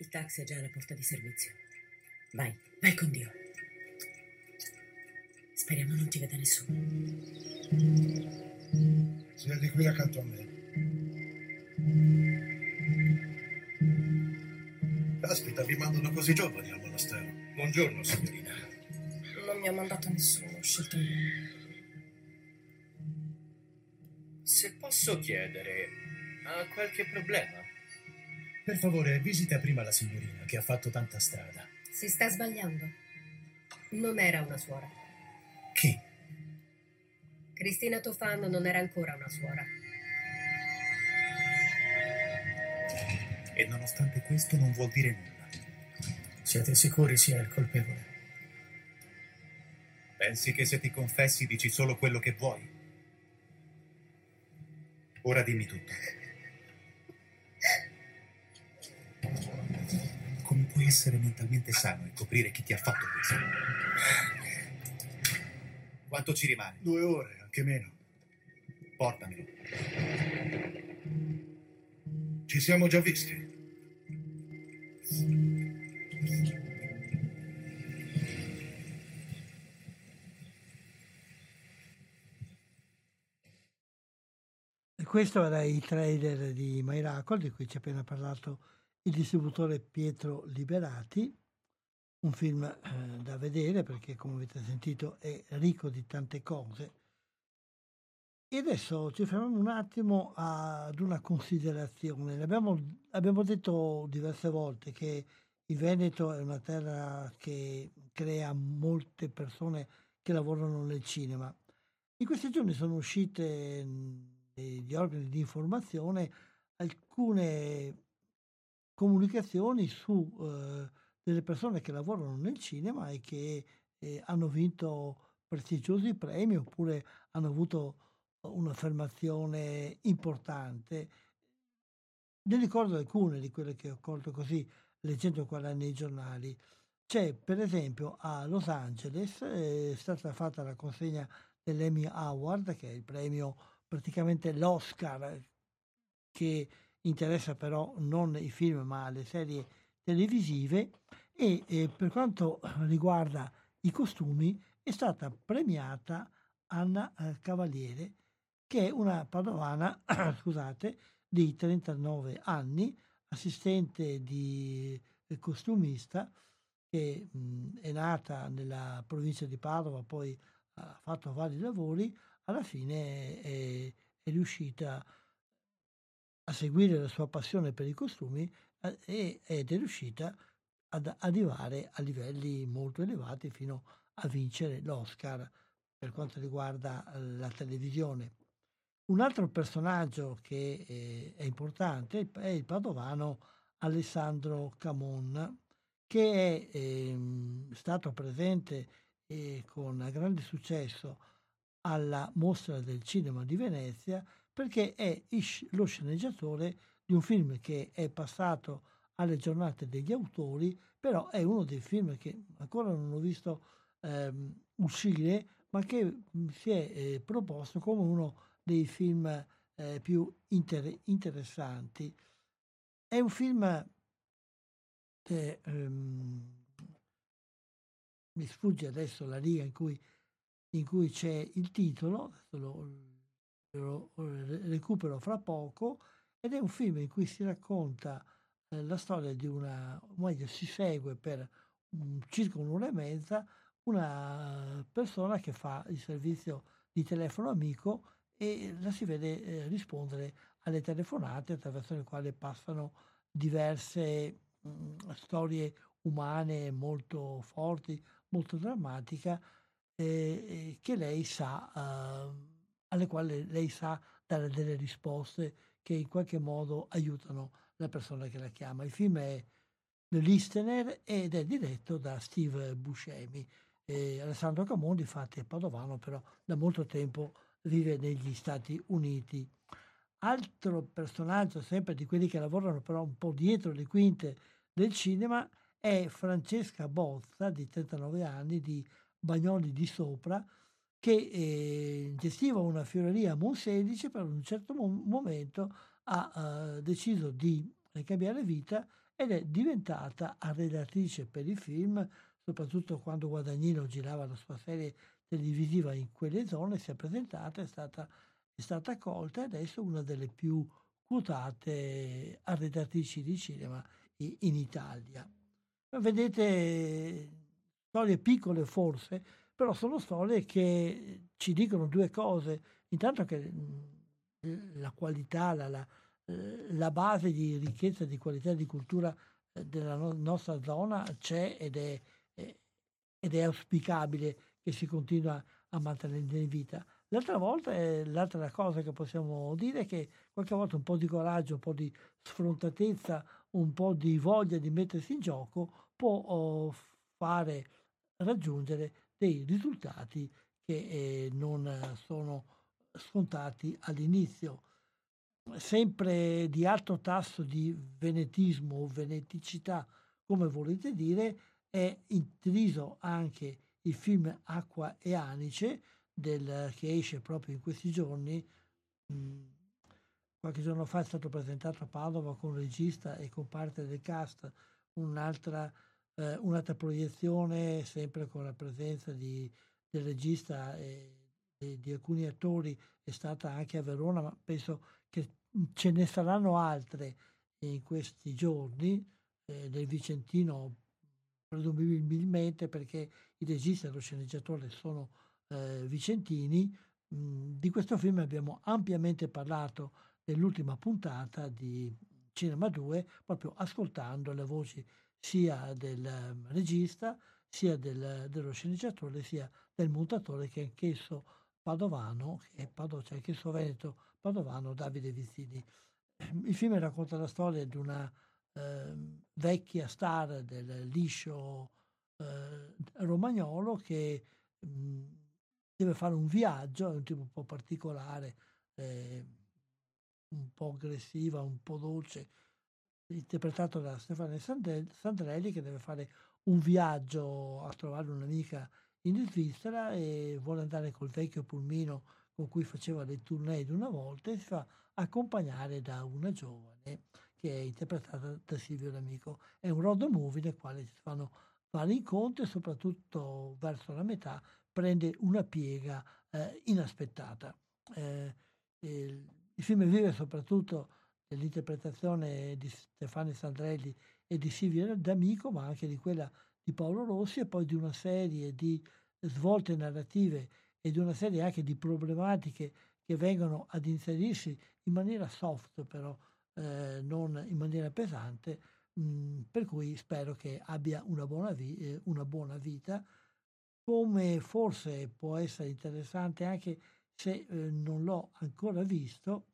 S4: Il taxi è già alla porta di servizio. Vai, vai con Dio. Speriamo non ti veda nessuno.
S5: Siedi qui accanto a me. Caspita, vi mandano così giovani al monastero. Buongiorno, signorina.
S4: Non mi ha mandato nessuno, ho scelto io.
S6: Se posso chiedere, ha qualche problema?
S5: Per favore, visita prima la signorina che ha fatto tanta strada.
S4: Si sta sbagliando. Non era una suora.
S5: Chi?
S4: Cristina Tofano non era ancora una suora.
S5: E nonostante questo non vuol dire nulla. Siete sicuri sia il colpevole? Pensi che se ti confessi dici solo quello che vuoi? Ora dimmi tutto. Come puoi essere mentalmente sano e coprire chi ti ha fatto questo? Quanto ci rimane?
S7: Due ore, anche meno.
S5: Portamelo.
S7: Ci siamo già visti.
S1: Questo era il trailer di Miracle di cui ci ha appena parlato il distributore Pietro Liberati, un film eh, da vedere perché come avete sentito è ricco di tante cose. E adesso ci fermiamo un attimo ad una considerazione. Abbiamo, abbiamo detto diverse volte che il Veneto è una terra che crea molte persone che lavorano nel cinema. In questi giorni sono uscite negli organi di informazione alcune comunicazioni su eh, delle persone che lavorano nel cinema e che eh, hanno vinto prestigiosi premi oppure hanno avuto un'affermazione importante. Ne ricordo alcune di quelle che ho colto così leggendo quella nei giornali. C'è per esempio a Los Angeles è stata fatta la consegna dell'Emmy Award, che è il premio praticamente l'Oscar che interessa però non i film ma le serie televisive e eh, per quanto riguarda i costumi è stata premiata Anna eh, Cavaliere che è una padovana scusate, di 39 anni, assistente di eh, costumista che mh, è nata nella provincia di Padova, poi ha fatto vari lavori, alla fine è, è riuscita a seguire la sua passione per i costumi eh, ed è riuscita ad arrivare a livelli molto elevati fino a vincere l'Oscar per quanto riguarda eh, la televisione. Un altro personaggio che eh, è importante è il padovano Alessandro Camon, che è eh, stato presente eh, con grande successo alla Mostra del Cinema di Venezia perché è lo sceneggiatore di un film che è passato alle giornate degli autori, però è uno dei film che ancora non ho visto ehm, uscire, ma che mm, si è eh, proposto come uno dei film eh, più inter- interessanti. È un film che ehm, mi sfugge adesso la riga in cui, in cui c'è il titolo, lo, lo, recupero fra poco, ed è un film in cui si racconta eh, la storia di una, meglio si segue per um, circa un'ora e mezza una persona che fa il servizio di telefono amico e la si vede eh, rispondere alle telefonate attraverso le quali passano diverse mh, mm, storie umane molto forti, molto drammatiche, eh, che lei sa, eh, alle quali lei sa dare delle risposte che in qualche modo aiutano la persona che la chiama. Il film è The Listener ed è diretto da Steve Buscemi. Eh, Alessandro Camondi, infatti, è padovano, però da molto tempo vive negli Stati Uniti. Altro personaggio, sempre di quelli che lavorano però un po' dietro le quinte del cinema, è Francesca Bozza, di 39 anni, di Bagnoli di Sopra, che eh, gestiva una fioreria a Monselice, per un certo mo- momento ha uh, deciso di cambiare vita ed è diventata redattrice per i film, soprattutto quando Guadagnino girava la sua serie televisiva in quelle zone, si è presentata, è stata, è stata accolta e adesso una delle più quotate arredatrici di cinema in Italia. Vedete, storie piccole forse, però sono storie che ci dicono due cose. Intanto che la qualità, la, la, la base di ricchezza, di qualità di cultura eh, della no- nostra zona c'è ed è, ed è auspicabile che si continua a mantenere in vita. L'altra volta, eh, l'altra cosa che possiamo dire è che qualche volta un po' di coraggio, un po' di sfrontatezza, un po' di voglia di mettersi in gioco può oh, fare raggiungere dei risultati che eh, non sono scontati all'inizio. Sempre di alto tasso di venetismo o veneticità, come volete dire, è intriso anche il film Acqua e Anice, del, che esce proprio in questi giorni. Qualche giorno fa è stato presentato a Padova con il regista e con parte del cast un'altra, eh, un'altra proiezione, sempre con la presenza di, del regista e, e, di alcuni attori, è stata anche a Verona, ma penso che ce ne saranno altre in questi giorni, eh, del Vicentino presumibilmente perché il regista e lo sceneggiatore sono eh, vicentini. Mh, di questo film abbiamo ampiamente parlato nell'ultima puntata di Cinema 2, proprio ascoltando le voci sia del um, regista, sia del, dello sceneggiatore, sia del montatore che è anch'esso padovano, che è Padova, cioè anch'esso veneto padovano, Davide Vizzini. Il film racconta la storia di una eh, vecchia star del liscio eh, romagnolo che mh, deve fare un viaggio, è un tipo un po' particolare, eh, un po' aggressiva, un po' dolce, interpretato da Stefano Sandrelli che deve fare un viaggio a trovare un'amica in Svizzera e vuole andare col vecchio pulmino con cui faceva le tournée di una volta e si fa accompagnare da una giovane che è interpretata da Silvio D'Amico. È un road movie nel quale si fanno vari incontri e soprattutto verso la metà prende una piega eh, inaspettata. Eh, il, il, film vive soprattutto dell'interpretazione di Stefano Sandrelli e di Silvio D'Amico, ma anche di quella di Paolo Rossi e poi di una serie di svolte narrative e di una serie anche di problematiche che vengono ad inserirsi in maniera soft però eh, non in maniera pesante, mm, per cui spero che abbia una buona, vi- eh, una buona vita, come forse può essere interessante anche se eh, non l'ho ancora visto,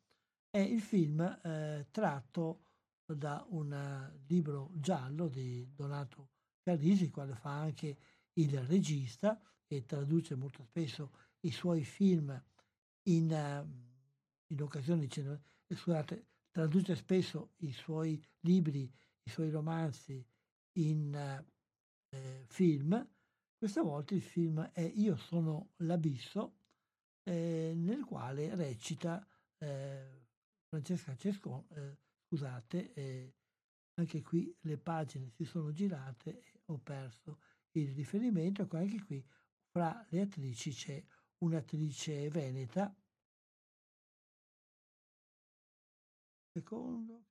S1: è il film eh, tratto da un libro giallo di Donato Carisi, il quale fa anche il regista e traduce molto spesso i suoi film in, in occasioni, scusate, traduce spesso i suoi libri i suoi romanzi in eh, film. Questa volta il film è Io sono l'abisso, eh, nel quale recita eh, Francesca Cescon, eh, scusate, eh, anche qui le pagine si sono girate e ho perso il riferimento, ecco anche qui fra le attrici c'è un'attrice veneta, secondo,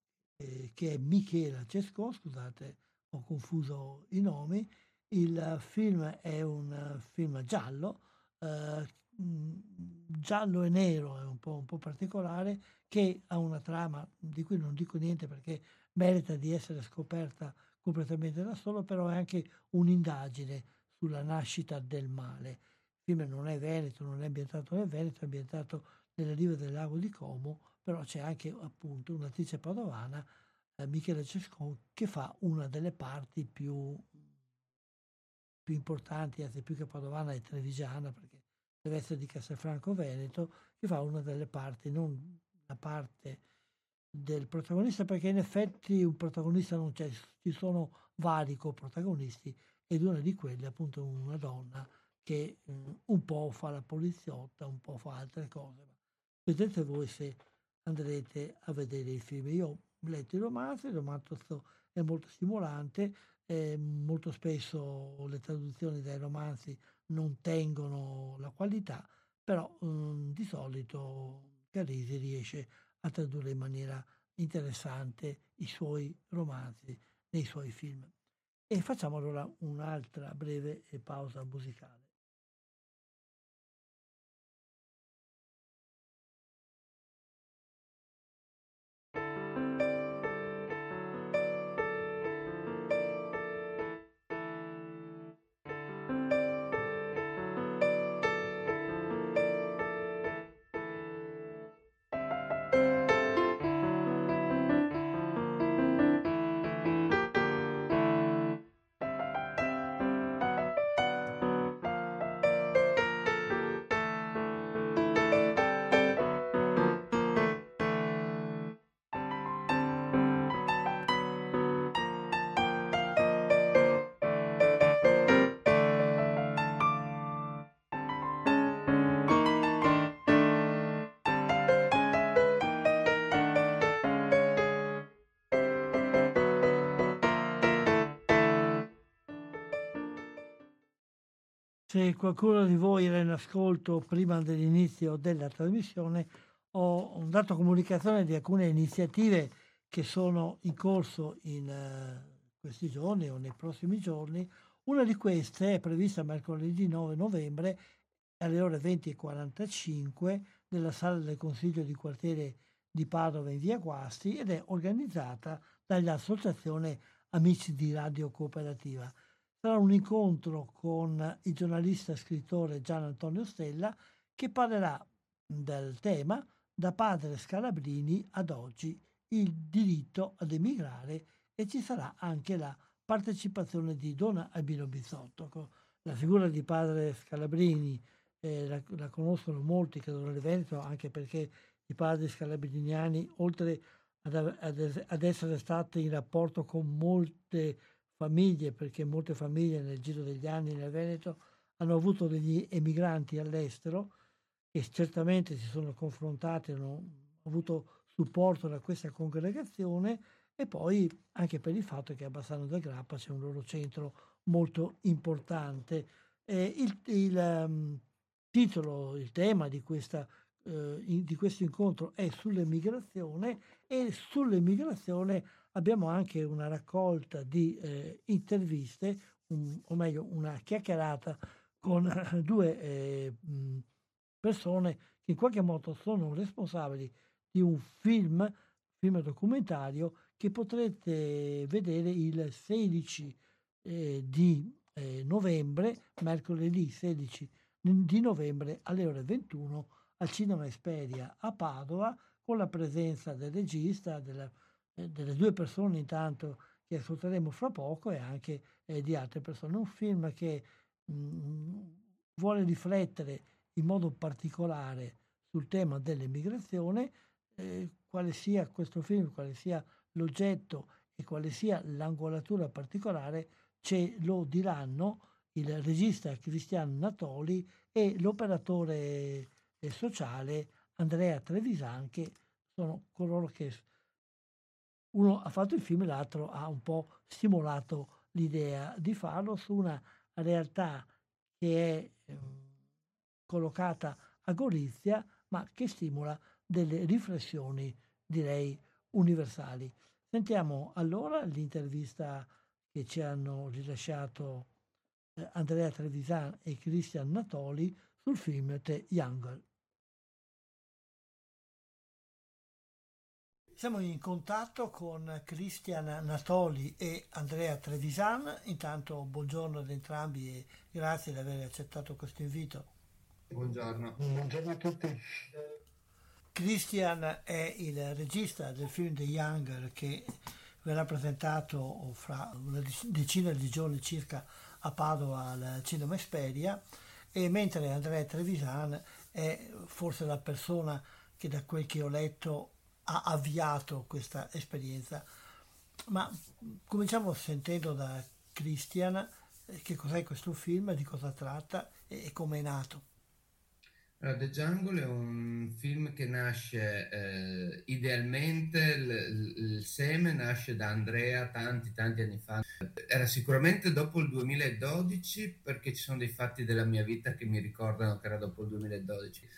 S1: eh, che è Michela Cescon, scusate, ho confuso i nomi, il film è un film giallo, eh, giallo e nero, è un po', un po', particolare, che ha una trama di cui non dico niente perché merita di essere scoperta completamente da solo, però è anche un'indagine sulla nascita del male. Il film non è Veneto, non è ambientato nel Veneto, è ambientato nelle rive del lago di Como, però c'è anche appunto un'attrice padovana, eh, Michele Cescon, che fa una delle parti più, più importanti, anzi più che padovana è trevigiana, perché deve essere di Castelfranco Veneto, che fa una delle parti, non la parte del protagonista, perché in effetti un protagonista non c'è, ci sono vari coprotagonisti ed una di quelli è appunto una donna che mm, un po' fa la poliziotta, un po' fa altre cose. Vedete voi se andrete a vedere i film. Io ho letto i romanzi, il romanzo è molto stimolante, eh, molto spesso le traduzioni dai romanzi non tengono la qualità, però mh, di solito Carisi riesce a tradurre in maniera interessante i suoi romanzi nei suoi film. E facciamo allora un'altra breve pausa musicale. Se qualcuno di voi era in ascolto prima dell'inizio della trasmissione, ho dato comunicazione di alcune iniziative che sono in corso in uh, questi giorni o nei prossimi giorni. Una di queste è prevista mercoledì 9 novembre alle ore 20.45 nella sala del Consiglio di quartiere di Padova in via Guasti ed è organizzata dall'Associazione Amici di Radio Cooperativa sarà un incontro con il giornalista e scrittore Gian Antonio Stella che parlerà del tema da padre Scalabrini ad oggi il diritto ad emigrare e ci sarà anche la partecipazione di Dona Albino Bizzotto. La figura di padre Scalabrini eh, la, la, conoscono molti, credo nel Veneto, anche perché i padri scalabriniani, oltre ad, ad, ad essere stati in rapporto con molte famiglie, perché molte famiglie nel giro degli anni nel Veneto hanno avuto degli emigranti all'estero e certamente si sono confrontati, hanno avuto supporto da questa congregazione e poi anche per il fatto che a Bassano del Grappa c'è un loro centro molto importante. Eh, il, il um, titolo, il tema di, questa, uh, in, di questo incontro è sull'emigrazione e sull'emigrazione abbiamo anche una raccolta di eh, interviste, un, o meglio una chiacchierata con due eh, persone che in qualche modo sono responsabili di un film, film documentario che potrete vedere il 16 eh, di eh, novembre, mercoledì 16 di novembre alle ore 21 al Cinema Esperia a Padova con la presenza del regista, della eh, delle due persone intanto che ascolteremo fra poco e anche eh, di altre persone. Un film che mh, mm, vuole riflettere in modo particolare sul tema dell'immigrazione, eh, quale sia questo film, quale sia l'oggetto e quale sia l'angolatura particolare ce lo diranno il regista Cristiano Natoli e l'operatore eh, sociale Andrea Trevisan che sono coloro che uno ha fatto il film e l'altro ha un po' stimolato l'idea di farlo su una realtà che è eh, collocata a Gorizia ma che stimola delle riflessioni direi universali. Sentiamo allora l'intervista che ci hanno rilasciato eh, Andrea Trevisan e Christian Natoli sul film The Younger. Siamo in contatto con Cristian Natoli e Andrea Trevisan. Intanto buongiorno ad entrambi e grazie di aver accettato questo invito.
S8: Buongiorno.
S7: Buongiorno a tutti.
S1: Christian è il regista del film The Younger che verrà presentato fra una decina di giorni circa a Padova al Cinema Esperia e mentre Andrea Trevisan è forse la persona che da quel che ho letto ha avviato questa esperienza. Ma cominciamo sentendo da Christian eh, che cos'è questo film, di cosa tratta e come è nato.
S8: The Jungle è un film che nasce eh, idealmente, il, il, seme nasce da Andrea tanti tanti anni fa. Era sicuramente dopo il 2012 perché ci sono dei fatti della mia vita che mi ricordano che era dopo il 2012.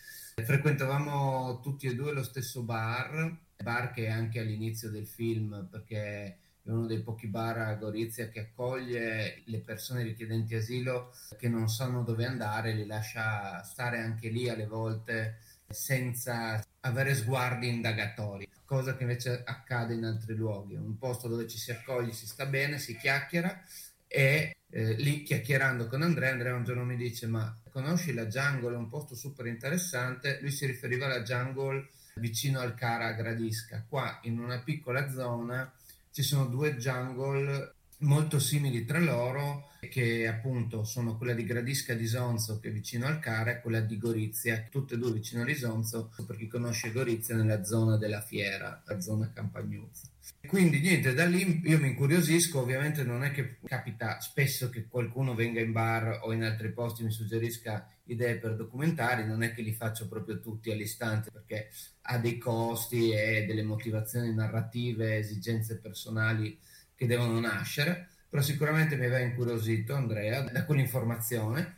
S8: Frequentavamo tutti e due lo stesso bar, bar che è anche all'inizio del film perché è uno dei pochi bar a Gorizia che accoglie le persone richiedenti asilo che non sanno dove andare, li lascia stare anche lì alle volte senza avere sguardi indagatori, cosa che invece accade in altri luoghi. Un posto dove ci si accoglie, si sta bene, si chiacchiera e eh, lì chiacchierando con Andrea, Andrea un giorno mi dice ma conosci la jungle, è un posto super interessante, lui si riferiva alla jungle vicino al Cara Gradisca, qua in una piccola zona ci sono due jungle molto simili tra loro che appunto sono quella di Gradisca di Sonzo che è vicino al Cara e quella di Gorizia, tutte e due vicino a Risonzo per chi conosce Gorizia nella zona della fiera, la zona Campagnuzza. Quindi niente, da lì io mi incuriosisco, ovviamente non è che capita spesso che qualcuno venga in bar o in altri posti mi suggerisca idee per documentari, non è che li faccio proprio tutti all'istante perché ha dei costi e delle motivazioni narrative, esigenze personali che devono nascere, però sicuramente mi aveva incuriosito Andrea da quell'informazione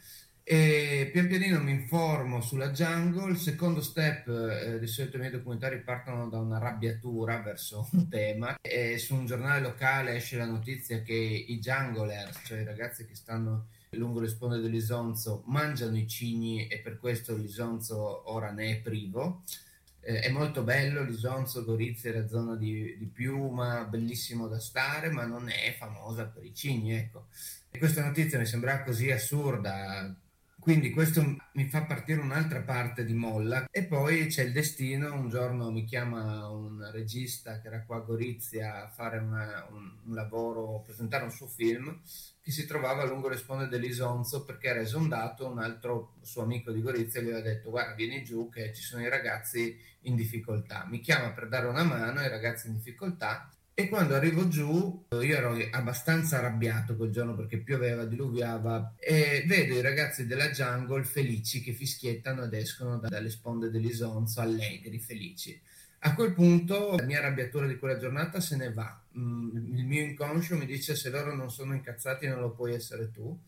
S8: e pian pianino mi informo sulla jungle. Il secondo step, eh, di solito i miei documentari partono da una arrabbiatura verso un tema e su un giornale locale esce la notizia che i junglers, cioè i ragazzi che stanno lungo le sponde dell'Isonzo, mangiano i cigni e per questo l'Isonzo ora ne è privo. Eh, è molto bello l'Isonzo, Gorizia è la zona di, di, piuma, bellissimo da stare, ma non è famosa per i cigni, ecco. E questa notizia mi sembra così assurda, quindi questo mi fa partire un'altra parte di molla. E poi c'è il destino, un giorno mi chiama un regista che era qua a Gorizia a fare una, un, un, lavoro, presentare un suo film che si trovava lungo le sponde dell'Isonzo perché era esondato, un altro suo amico di Gorizia gli aveva detto guarda vieni giù che ci sono i ragazzi in difficoltà, mi chiama per dare una mano ai ragazzi in difficoltà e quando arrivo giù, io ero abbastanza arrabbiato quel giorno perché pioveva, diluviava, e vedo i ragazzi della jungle felici che fischiettano ed escono dalle sponde dell'Isonzo, allegri, felici. A quel punto la mia arrabbiatura di quella giornata se ne va. Mm, il mio inconscio mi dice se loro non sono incazzati non lo puoi essere tu.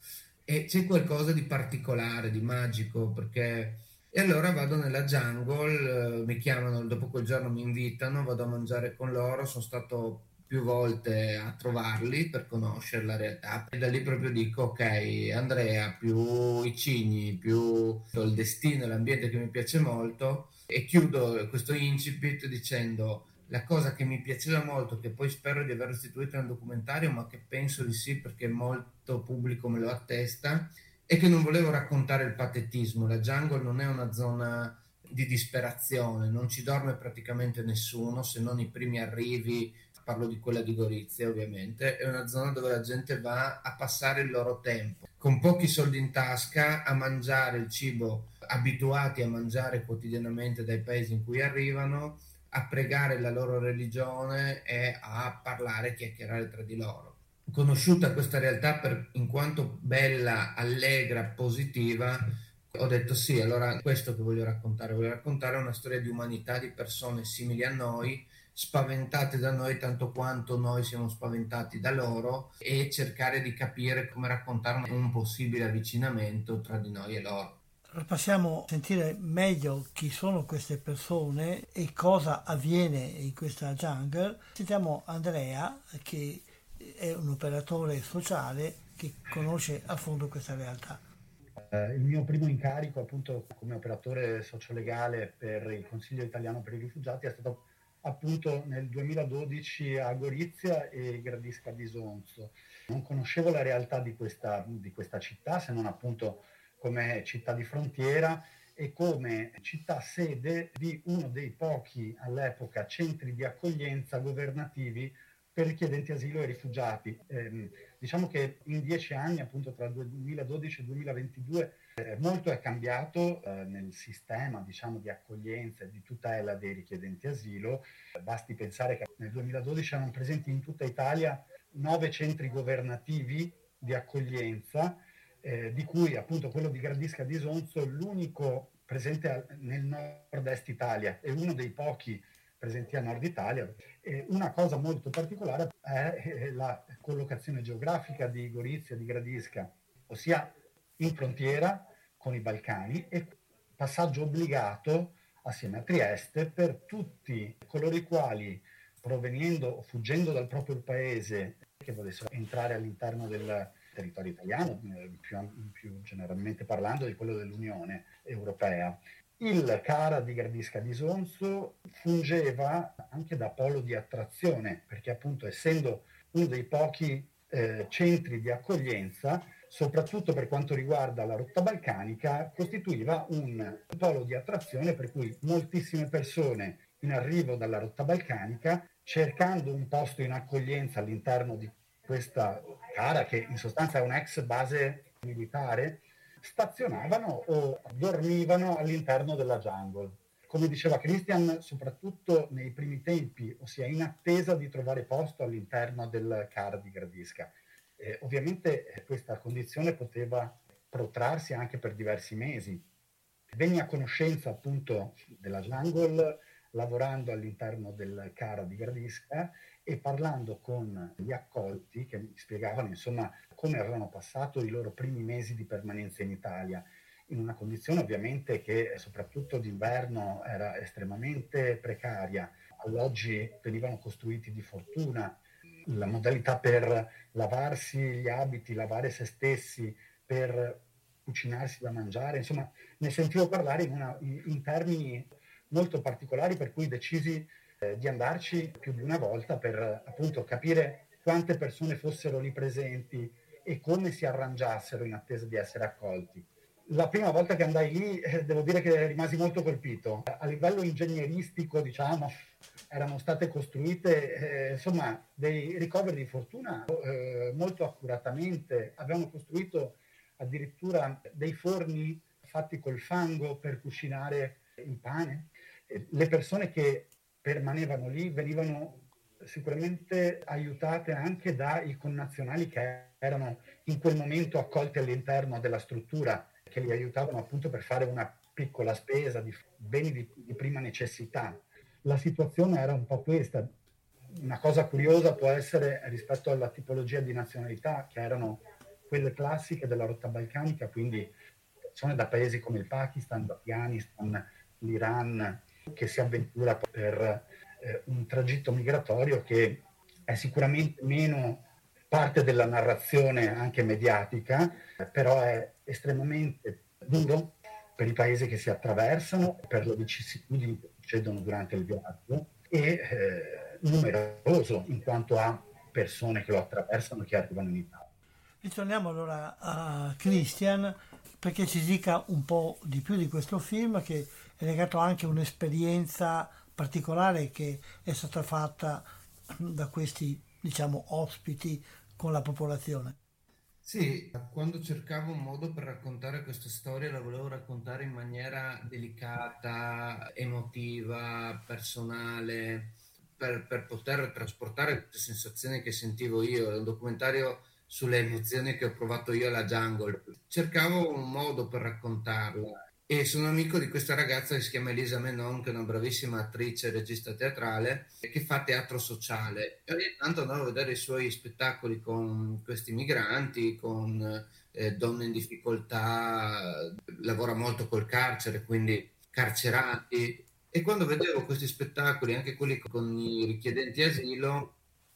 S8: E c'è qualcosa di particolare, di magico, perché... E allora vado nella jungle, eh, mi chiamano, dopo quel giorno mi invitano, vado a mangiare con loro, sono stato più volte a trovarli per conoscere la realtà. E da lì proprio dico ok Andrea più i cigni più il destino l'ambiente che mi piace molto. E chiudo questo incipit dicendo la cosa che mi piaceva molto, che poi spero di aver restituito nel documentario, ma che penso di sì perché molto pubblico me lo attesta, è che non volevo raccontare il patetismo. La jungle non è una zona di disperazione, non ci dorme praticamente nessuno se non i primi arrivi, parlo di quella di Gorizia ovviamente, è una zona dove la gente va a passare il loro tempo, con pochi soldi in tasca, a mangiare il cibo abituati a mangiare quotidianamente dai paesi in cui arrivano, a pregare la loro religione e a parlare, chiacchierare tra di loro. Conosciuta questa realtà per, in quanto bella, allegra, positiva, ho detto sì, allora questo che voglio raccontare, voglio raccontare una storia di umanità, di persone simili a noi, spaventate da noi tanto quanto noi siamo spaventati da loro e cercare di capire come raccontare un possibile avvicinamento tra di noi e loro.
S1: Passiamo a sentire meglio chi sono queste persone e cosa avviene in questa jungle. Sentiamo Andrea che è un operatore sociale che conosce a fondo questa realtà.
S9: Eh, il mio primo incarico appunto come operatore sociolegale per il Consiglio italiano per i rifugiati è stato appunto nel 2012 a Gorizia e Gradisca di Sonzo. Non conoscevo la realtà di questa, di questa città se non appunto come città di frontiera e come città sede di uno dei pochi all'epoca centri di accoglienza governativi per richiedenti asilo e rifugiati. Eh, diciamo che in dieci anni, appunto tra 2012 e 2022, eh, molto è cambiato eh, nel sistema diciamo, di accoglienza e di tutela dei richiedenti asilo. Basti pensare che nel 2012 erano presenti in tutta Italia nove centri governativi di accoglienza, eh, di cui appunto quello di Gradisca di Sonzo è l'unico presente nel nord-est Italia e uno dei pochi presenti a Nord Italia. E una cosa molto particolare è eh, la collocazione geografica di Gorizia, di Gradisca, ossia in frontiera con i Balcani e passaggio obbligato assieme a Trieste per tutti coloro i quali provenendo o fuggendo dal proprio paese che volessero entrare all'interno del territorio italiano, eh, più, più generalmente parlando di quello dell'Unione Europea, il Cara di Gradisca di Sonzo fungeva anche da polo di attrazione, perché appunto essendo uno dei pochi eh, centri di accoglienza, soprattutto per quanto riguarda la rotta balcanica, costituiva un polo di attrazione per cui moltissime persone in arrivo dalla rotta balcanica, cercando un posto in accoglienza all'interno di questa cara, che in sostanza è un'ex base militare, stazionavano o dormivano all'interno della jungle. Come diceva Christian, soprattutto nei primi tempi, ossia in attesa di trovare posto all'interno del CAR di Gradisca. Eh, ovviamente questa condizione poteva protrarsi anche per diversi mesi. Venni a conoscenza appunto della jungle lavorando all'interno del CAR di Gradisca e parlando con gli accolti che mi spiegavano insomma come avevano passato i loro primi mesi di permanenza in Italia, in una condizione ovviamente che soprattutto d'inverno era estremamente precaria. Alloggi venivano costruiti di fortuna, la modalità per lavarsi gli abiti, lavare se stessi, per cucinarsi da mangiare, insomma ne sentivo parlare in, una, in, in termini molto particolari per cui decisi eh, di andarci più di una volta per appunto capire quante persone fossero lì presenti e come si arrangiassero in attesa di essere accolti. La prima volta che andai lì eh, devo dire che rimasi molto colpito. A livello ingegneristico, diciamo, erano state costruite eh, insomma dei ricoveri di fortuna eh, molto accuratamente. Avevano costruito addirittura dei forni fatti col fango per cucinare il pane. Le persone che permanevano lì venivano sicuramente aiutate anche dai connazionali che erano in quel momento accolti all'interno della struttura, che li aiutavano appunto per fare una piccola spesa di beni di, di prima necessità. La situazione era un po' questa. Una cosa curiosa può essere rispetto alla tipologia di nazionalità, che erano quelle classiche della rotta balcanica, quindi persone da paesi come il Pakistan, l'Afghanistan, l'Iran, che si avventura per eh, un tragitto migratorio che è sicuramente meno parte della narrazione anche mediatica, però è estremamente duro per i paesi che si attraversano, per le vicissitudini che succedono durante il viaggio e eh, numeroso in quanto a persone che lo attraversano che arrivano in Italia.
S1: Ritorniamo allora a Christian perché ci dica un po' di più di questo film che è legato anche a un'esperienza particolare che è stata fatta da questi diciamo ospiti con la popolazione.
S8: Sì, quando cercavo un modo per raccontare questa storia la volevo raccontare in maniera delicata, emotiva, personale, per, per poter trasportare queste sensazioni che sentivo io. È un documentario sulle emozioni che ho provato io alla Jungle. Cercavo un modo per raccontarla e sono amico di questa ragazza che si chiama Elisa Menon, che è una bravissima attrice e regista teatrale, che fa teatro sociale. E ogni tanto andavo a vedere i suoi spettacoli con questi migranti, con eh, donne in difficoltà, lavora molto col carcere, quindi carcerati. E quando vedevo questi spettacoli, anche quelli con i richiedenti asilo,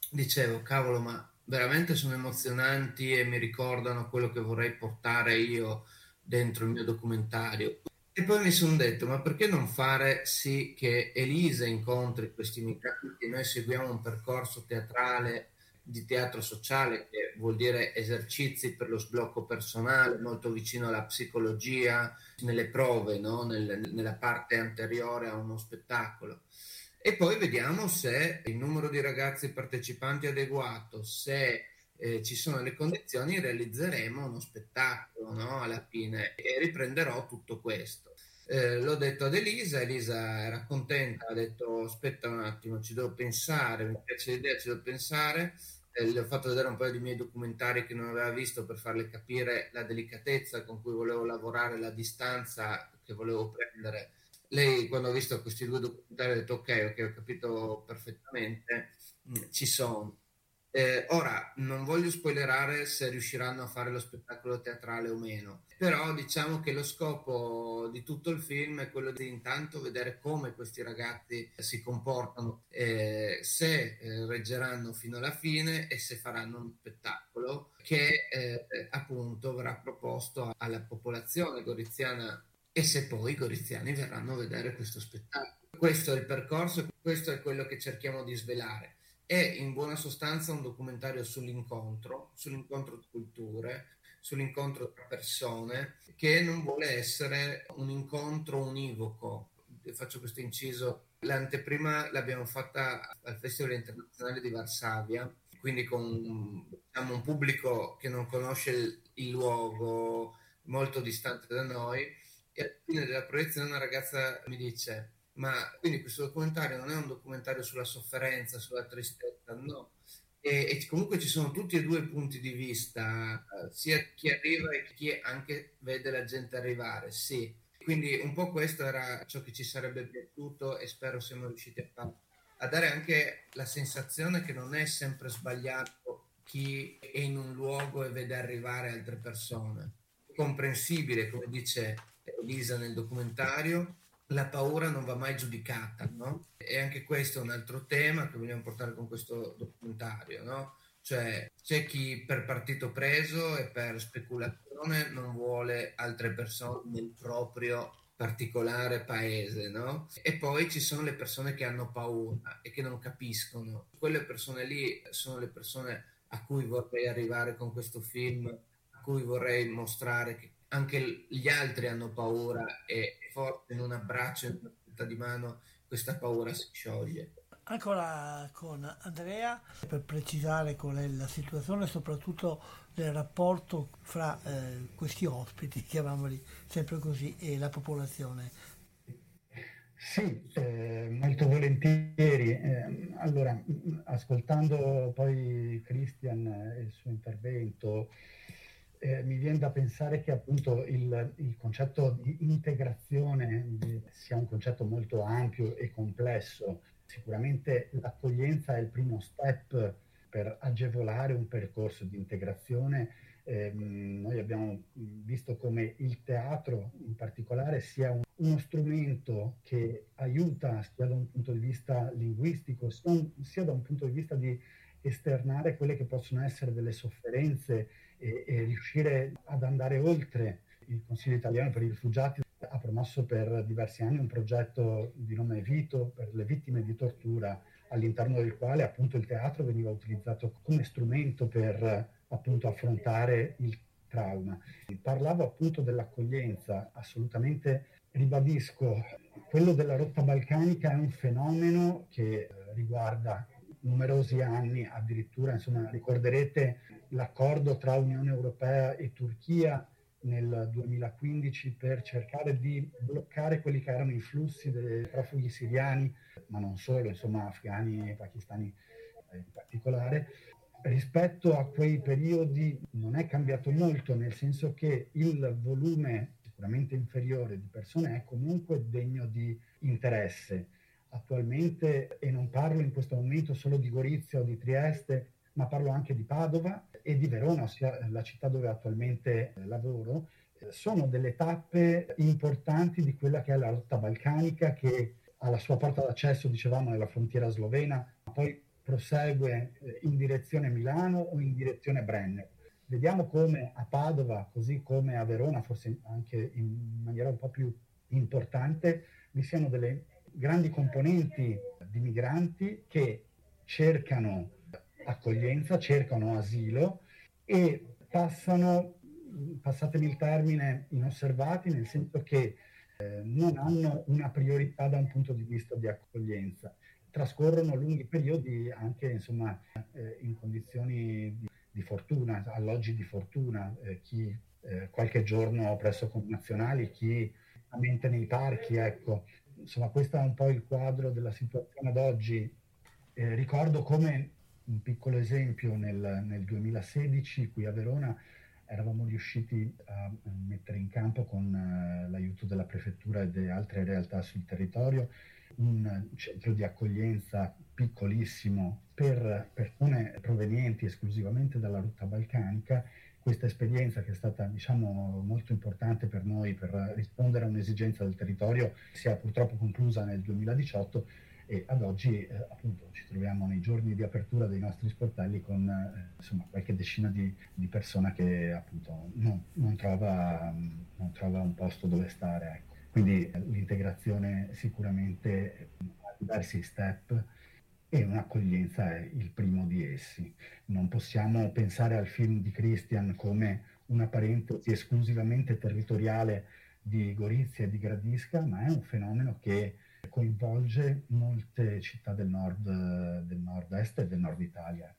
S8: dicevo, cavolo, ma veramente sono emozionanti e mi ricordano quello che vorrei portare io dentro il mio documentario. E poi mi sono detto, ma perché non fare sì che Elisa incontri questi migranti? Noi seguiamo un percorso teatrale di teatro sociale, che vuol dire esercizi per lo sblocco personale, molto vicino alla psicologia, nelle prove, no? Nel, nella parte anteriore a uno spettacolo. E poi vediamo se il numero di ragazzi partecipanti è adeguato, se eh, ci sono le condizioni, realizzeremo uno spettacolo no? alla fine e riprenderò tutto questo. Eh, l'ho detto ad Elisa, Elisa era contenta, ha detto aspetta un attimo, ci devo pensare, mi piace l'idea, ci devo pensare. Eh, le ho fatto vedere un paio di miei documentari che non aveva visto per farle capire la delicatezza con cui volevo lavorare, la distanza che volevo prendere. Lei quando ha visto questi due documentari ha detto ok, ok, ho capito perfettamente, mm, ci sono eh, ora, non voglio spoilerare se riusciranno a fare lo spettacolo teatrale o meno, però diciamo che lo scopo di tutto il film è quello di intanto vedere come questi ragazzi si comportano, eh, se eh, reggeranno fino alla fine e se faranno un spettacolo che eh, appunto verrà proposto alla popolazione goriziana e se poi i goriziani verranno a vedere questo spettacolo. Questo è il percorso, questo è quello che cerchiamo di svelare è in buona sostanza un documentario sull'incontro, sull'incontro di culture, sull'incontro tra persone, che non vuole essere un incontro univoco. Faccio questo inciso. L'anteprima l'abbiamo fatta al Festival internazionale di Varsavia, quindi con diciamo, un pubblico che non conosce il, il luogo, molto distante da noi. E alla fine della proiezione una ragazza mi dice ma quindi questo documentario non è un documentario sulla sofferenza, sulla tristezza, no. E, e comunque ci sono tutti e due i punti di vista, sia chi arriva e chi anche vede la gente arrivare, sì. Quindi un po' questo era ciò che ci sarebbe piaciuto e spero siamo riusciti a fare. A dare anche la sensazione che non è sempre sbagliato chi è in un luogo e vede arrivare altre persone. È comprensibile, come dice Elisa nel documentario, la paura non va mai giudicata, no? E anche questo è un altro tema che vogliamo portare con questo documentario, no? Cioè c'è chi per partito preso e per speculazione non vuole altre persone nel proprio particolare paese, no? E poi ci sono le persone che hanno paura e che non capiscono. Quelle persone lì sono le persone a cui vorrei arrivare con questo film, a cui vorrei mostrare che anche gli altri hanno paura e forte in un abbraccio, in una stretta di mano, questa paura si scioglie.
S1: Ancora con Andrea, per precisare qual è la situazione, soprattutto del rapporto fra eh, questi ospiti, chiamiamoli sempre così, e la popolazione.
S9: Sì, eh, molto volentieri. Eh, allora, ascoltando poi Christian e il suo intervento, eh, mi viene da pensare che appunto il, il concetto di integrazione sia un concetto molto ampio e complesso. Sicuramente l'accoglienza è il primo step per agevolare un percorso di integrazione. Eh, noi abbiamo visto come il teatro in particolare sia un, uno strumento che aiuta sia da un punto di vista linguistico sia da un punto di vista di esternare quelle che possono essere delle sofferenze e, e riuscire ad andare oltre. Il Consiglio italiano per i rifugiati ha promosso per diversi anni un progetto di nome Vito per le vittime di tortura, all'interno del quale appunto il teatro veniva utilizzato come strumento per appunto affrontare il trauma. Parlavo appunto dell'accoglienza, assolutamente ribadisco, quello della rotta balcanica è un fenomeno che riguarda numerosi anni, addirittura insomma ricorderete l'accordo tra Unione Europea e Turchia nel 2015 per cercare di bloccare quelli che erano i flussi dei profughi siriani, ma non solo, insomma afghani e pakistani in particolare. Rispetto a quei periodi non è cambiato molto, nel senso che il volume sicuramente inferiore di persone è comunque degno di interesse. Attualmente, e non parlo in questo momento solo di Gorizia o di Trieste, ma parlo anche di Padova e di Verona, ossia la città dove attualmente lavoro, sono delle tappe importanti di quella che è la rotta balcanica che ha la sua porta d'accesso, dicevamo, nella frontiera slovena, poi prosegue in direzione Milano o in direzione Brennero. Vediamo come a Padova, così come a Verona, forse anche in maniera un po' più importante, vi siano delle grandi componenti di migranti che cercano accoglienza, cercano asilo e passano, passatemi il termine, inosservati, nel senso che eh, non hanno una priorità da un punto di vista di accoglienza. Trascorrono lunghi periodi anche insomma, eh, in condizioni di, di, fortuna, alloggi di fortuna, eh, chi eh, qualche giorno presso connazionali, chi mente nei parchi, ecco. Insomma, questo è un po' il quadro della situazione ad oggi. Eh, ricordo come un piccolo esempio, nel, nel 2016 qui a Verona eravamo riusciti a mettere in campo con uh, l'aiuto della prefettura e di altre realtà sul territorio un centro di accoglienza piccolissimo per persone provenienti esclusivamente dalla rotta balcanica. Questa esperienza che è stata diciamo, molto importante per noi per rispondere a un'esigenza del territorio si è purtroppo conclusa nel 2018 e ad oggi eh, appunto ci troviamo nei giorni di apertura dei nostri sportelli con eh, insomma qualche decina di, di, persone che appunto non, non, trova, non, trova, un posto dove stare. Ecco. Quindi eh, l'integrazione sicuramente ha diversi step e un'accoglienza è il primo di essi. Non possiamo pensare al film di Christian come una parentesi esclusivamente territoriale di Gorizia e di Gradisca, ma è un fenomeno che coinvolge molte città del nord, del nord-est e del nord Italia.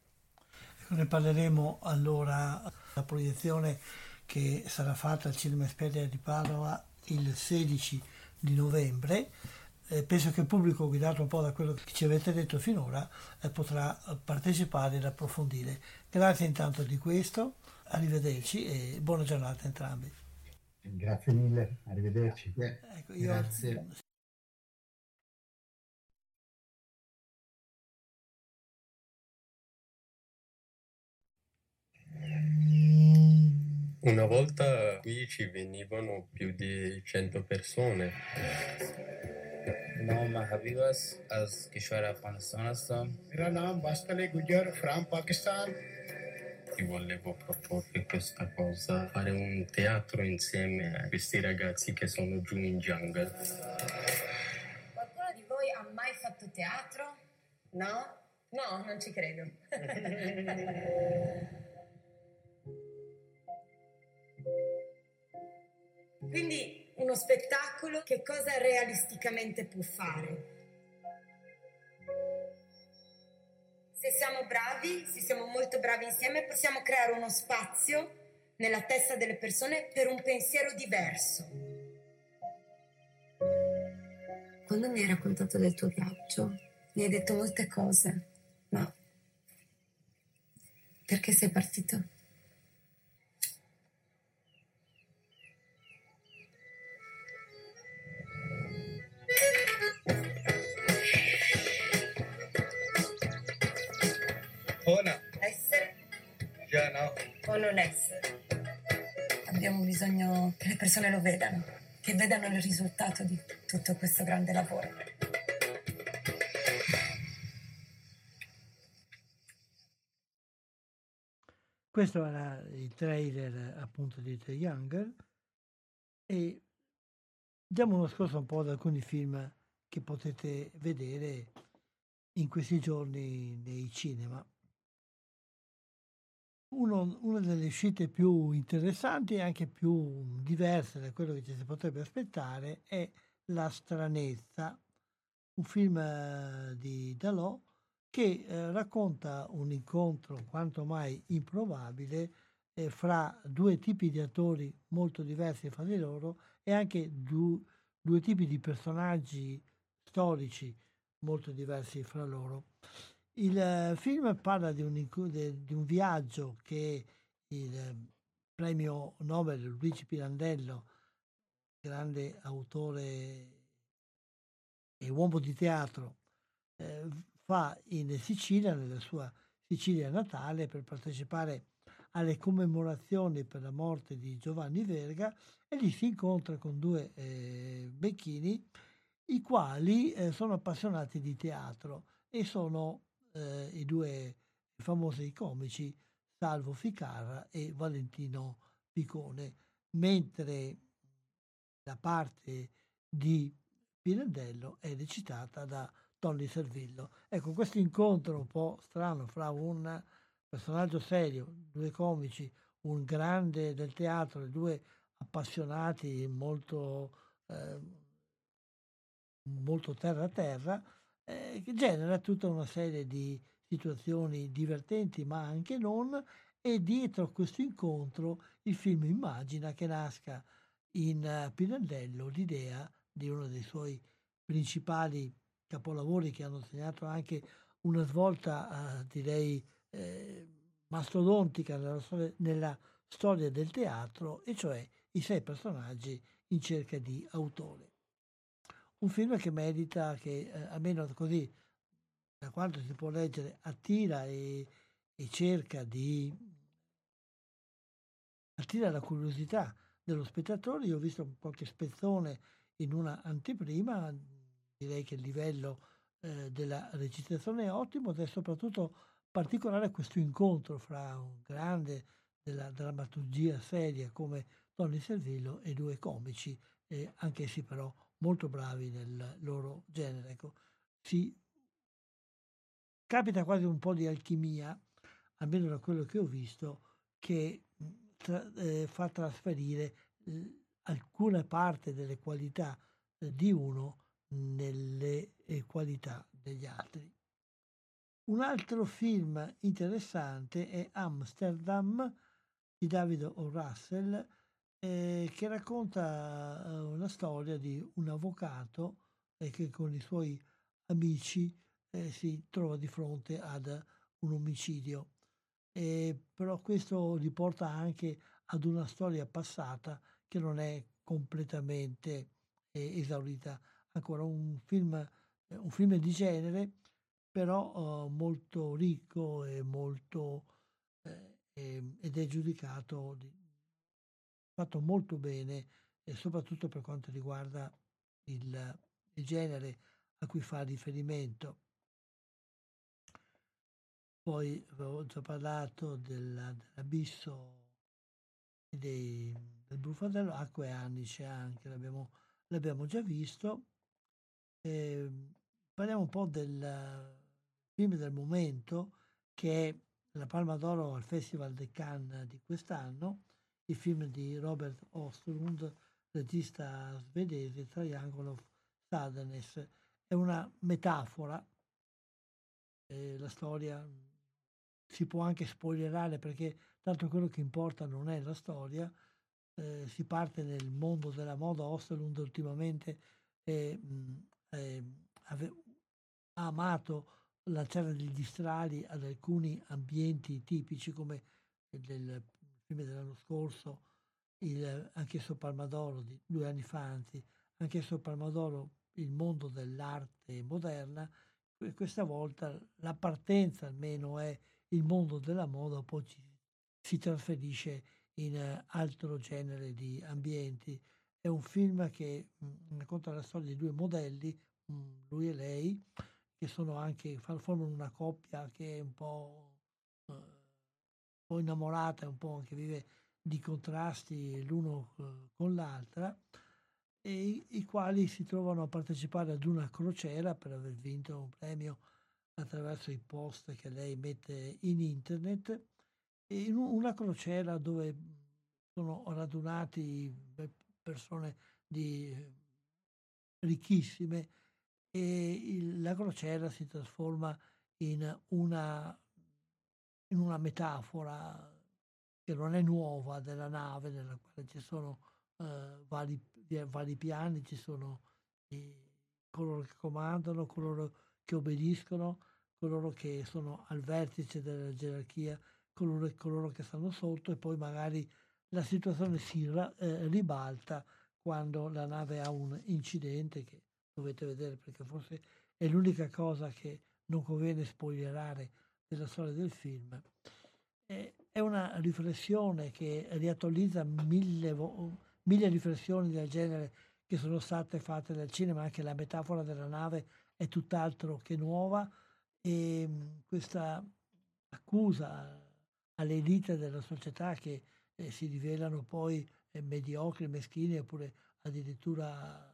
S1: Ne parleremo allora la proiezione che sarà fatta al Cinema Esperia di Padova il 16 di novembre. Eh, penso che il pubblico, guidato un po' da quello che ci avete detto finora, eh, potrà partecipare ed approfondire. Grazie intanto di questo, arrivederci e buona giornata a entrambi.
S9: Grazie mille, arrivederci.
S8: Ecco, io, Grazie.
S10: Una volta qui ci venivano più di 100 persone.
S11: نام حبیب است از کشور افغانستان هستم
S7: میرا نام باستل گجر فرام پاکستان
S10: Io volevo proporre questa cosa, fare un teatro insieme a questi ragazzi che sono giù in jungle.
S12: Qualcuno di voi ha mai fatto teatro? No? No, non ci credo. Quindi uno spettacolo che cosa realisticamente può fare? Se siamo bravi, se siamo molto bravi insieme, possiamo creare uno spazio nella testa delle persone per un pensiero diverso.
S13: Quando mi hai raccontato del tuo viaggio, mi hai detto molte cose, ma perché sei partito?
S11: Ona.
S12: Essere
S11: Già no.
S12: o non essere?
S13: Abbiamo bisogno che le persone lo vedano, che vedano il risultato di tutto questo grande lavoro.
S1: Questo era il trailer appunto di The Younger e diamo uno scorso un po' ad alcuni film che potete vedere in questi giorni nei cinema. Uno, una delle uscite più interessanti e anche più diverse da quello che ci si potrebbe aspettare è La stranezza, un film eh, di Dalò che eh, racconta un incontro quanto mai improbabile eh, fra due tipi di attori molto diversi fra di loro e anche du- due tipi di personaggi storici molto diversi fra loro. Il eh, film parla di un, di un viaggio che il eh, premio Nobel Luigi Pirandello, grande autore e uomo di teatro, eh, fa in Sicilia, nella sua Sicilia natale, per partecipare alle commemorazioni per la morte di Giovanni Verga e lì si incontra con due eh, becchini i quali eh, sono appassionati di teatro e sono eh, i due famosi comici Salvo Ficarra e Valentino Picone, mentre la parte di Pirandello è recitata da Tony Servillo. Ecco, questo incontro un po' strano fra un personaggio serio, due comici, un grande del teatro due appassionati molto, eh, molto terra a terra, eh, genera tutta una serie di situazioni divertenti ma anche non e dietro a questo incontro il film immagina che nasca in Pirandello l'idea di uno dei suoi principali capolavori che hanno segnato anche una svolta, eh, direi, eh, mastodontica nella storia, nella storia del teatro, e cioè i sei personaggi in cerca di autore. Un film che merita, che eh, almeno così, da quanto si può leggere, attira e, e cerca di attira la curiosità dello spettatore. Io ho visto qualche spezzone in una anteprima, direi che il livello eh, della recitazione è ottimo ed è soprattutto particolare questo incontro fra un grande della drammaturgia seria come Tony Servillo e due comici, eh, anch'essi però molto bravi nel loro genere. Ecco, si capita quasi un po' di alchimia, almeno da quello che ho visto, che tra, eh, fa trasferire eh, alcune parti delle qualità eh, di uno nelle eh, qualità degli altri. Un altro film interessante è Amsterdam di David O. Russell eh, che racconta eh, una storia di un avvocato eh, che con i suoi amici eh, si trova di fronte ad un omicidio. però questo li porta anche ad una storia passata che non è completamente eh, esaurita ancora. Un film, un film di genere però uh, molto ricco e molto, eh, ed è giudicato di, fatto molto bene, e soprattutto per quanto riguarda il, il genere a cui fa riferimento. Poi avevo già parlato della, dell'abisso dei, del Brufadello, Acqua e Annice anche, l'abbiamo, l'abbiamo già visto. Eh, parliamo un po' del film del momento che è la Palma d'Oro al Festival de Cannes di quest'anno, il film di Robert Osterlund, regista svedese, Triangle of Sadness. È una metafora, eh, la storia si può anche spoilerare perché tanto quello che importa non è la storia, eh, si parte nel mondo della moda, Osterlund ultimamente eh, ave, ha amato lanciare degli strali ad alcuni ambienti tipici come del film dell'anno scorso, il, anch'esso Palmadoro di due anni fa, anzi, anch'esso Palmadoro, il mondo dell'arte moderna, questa volta la partenza almeno è il mondo della moda, poi ci, si trasferisce in uh, altro genere di ambienti. È un film che mh, racconta la storia di due modelli, mh, lui e lei, che sono anche, formano una coppia che è un po', eh, po' innamorata, un po' che vive di contrasti l'uno eh, con l'altra, e i quali si trovano a partecipare ad una crociera per aver vinto un premio attraverso i post che lei mette in internet, in una crociera dove sono radunati persone di ricchissime e il, la crociera si trasforma in una, in una metafora che non è nuova della nave nella quale ci sono eh, vari, vari, piani, ci sono i, coloro che comandano, coloro che obbediscono, coloro che sono al vertice della gerarchia, coloro, coloro che stanno sotto e poi magari la situazione si eh, ribalta quando la nave ha un incidente che dovete vedere perché forse è l'unica cosa che non conviene spoilerare della storia del film. È una riflessione che riattualizza mille, mille riflessioni del genere che sono state fatte nel cinema, anche la metafora della nave è tutt'altro che nuova e questa accusa alle elite della società che eh, si rivelano poi eh, mediocri, meschini oppure addirittura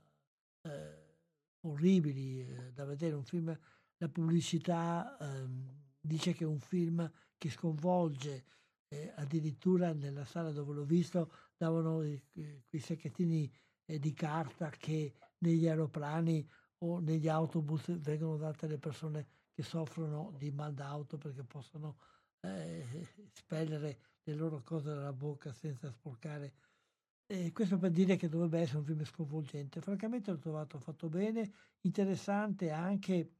S1: eh, orribili eh, da vedere. Un film, la pubblicità ehm, dice che è un film che sconvolge, eh, addirittura nella sala dove l'ho visto davano i, quei sacchettini eh, di carta che negli aeroplani o negli autobus vengono date alle persone che soffrono di mal d'auto perché possono eh, spellere le loro cose dalla bocca senza sporcare. E questo per dire che dovrebbe essere un film sconvolgente. Francamente l'ho trovato fatto bene, interessante anche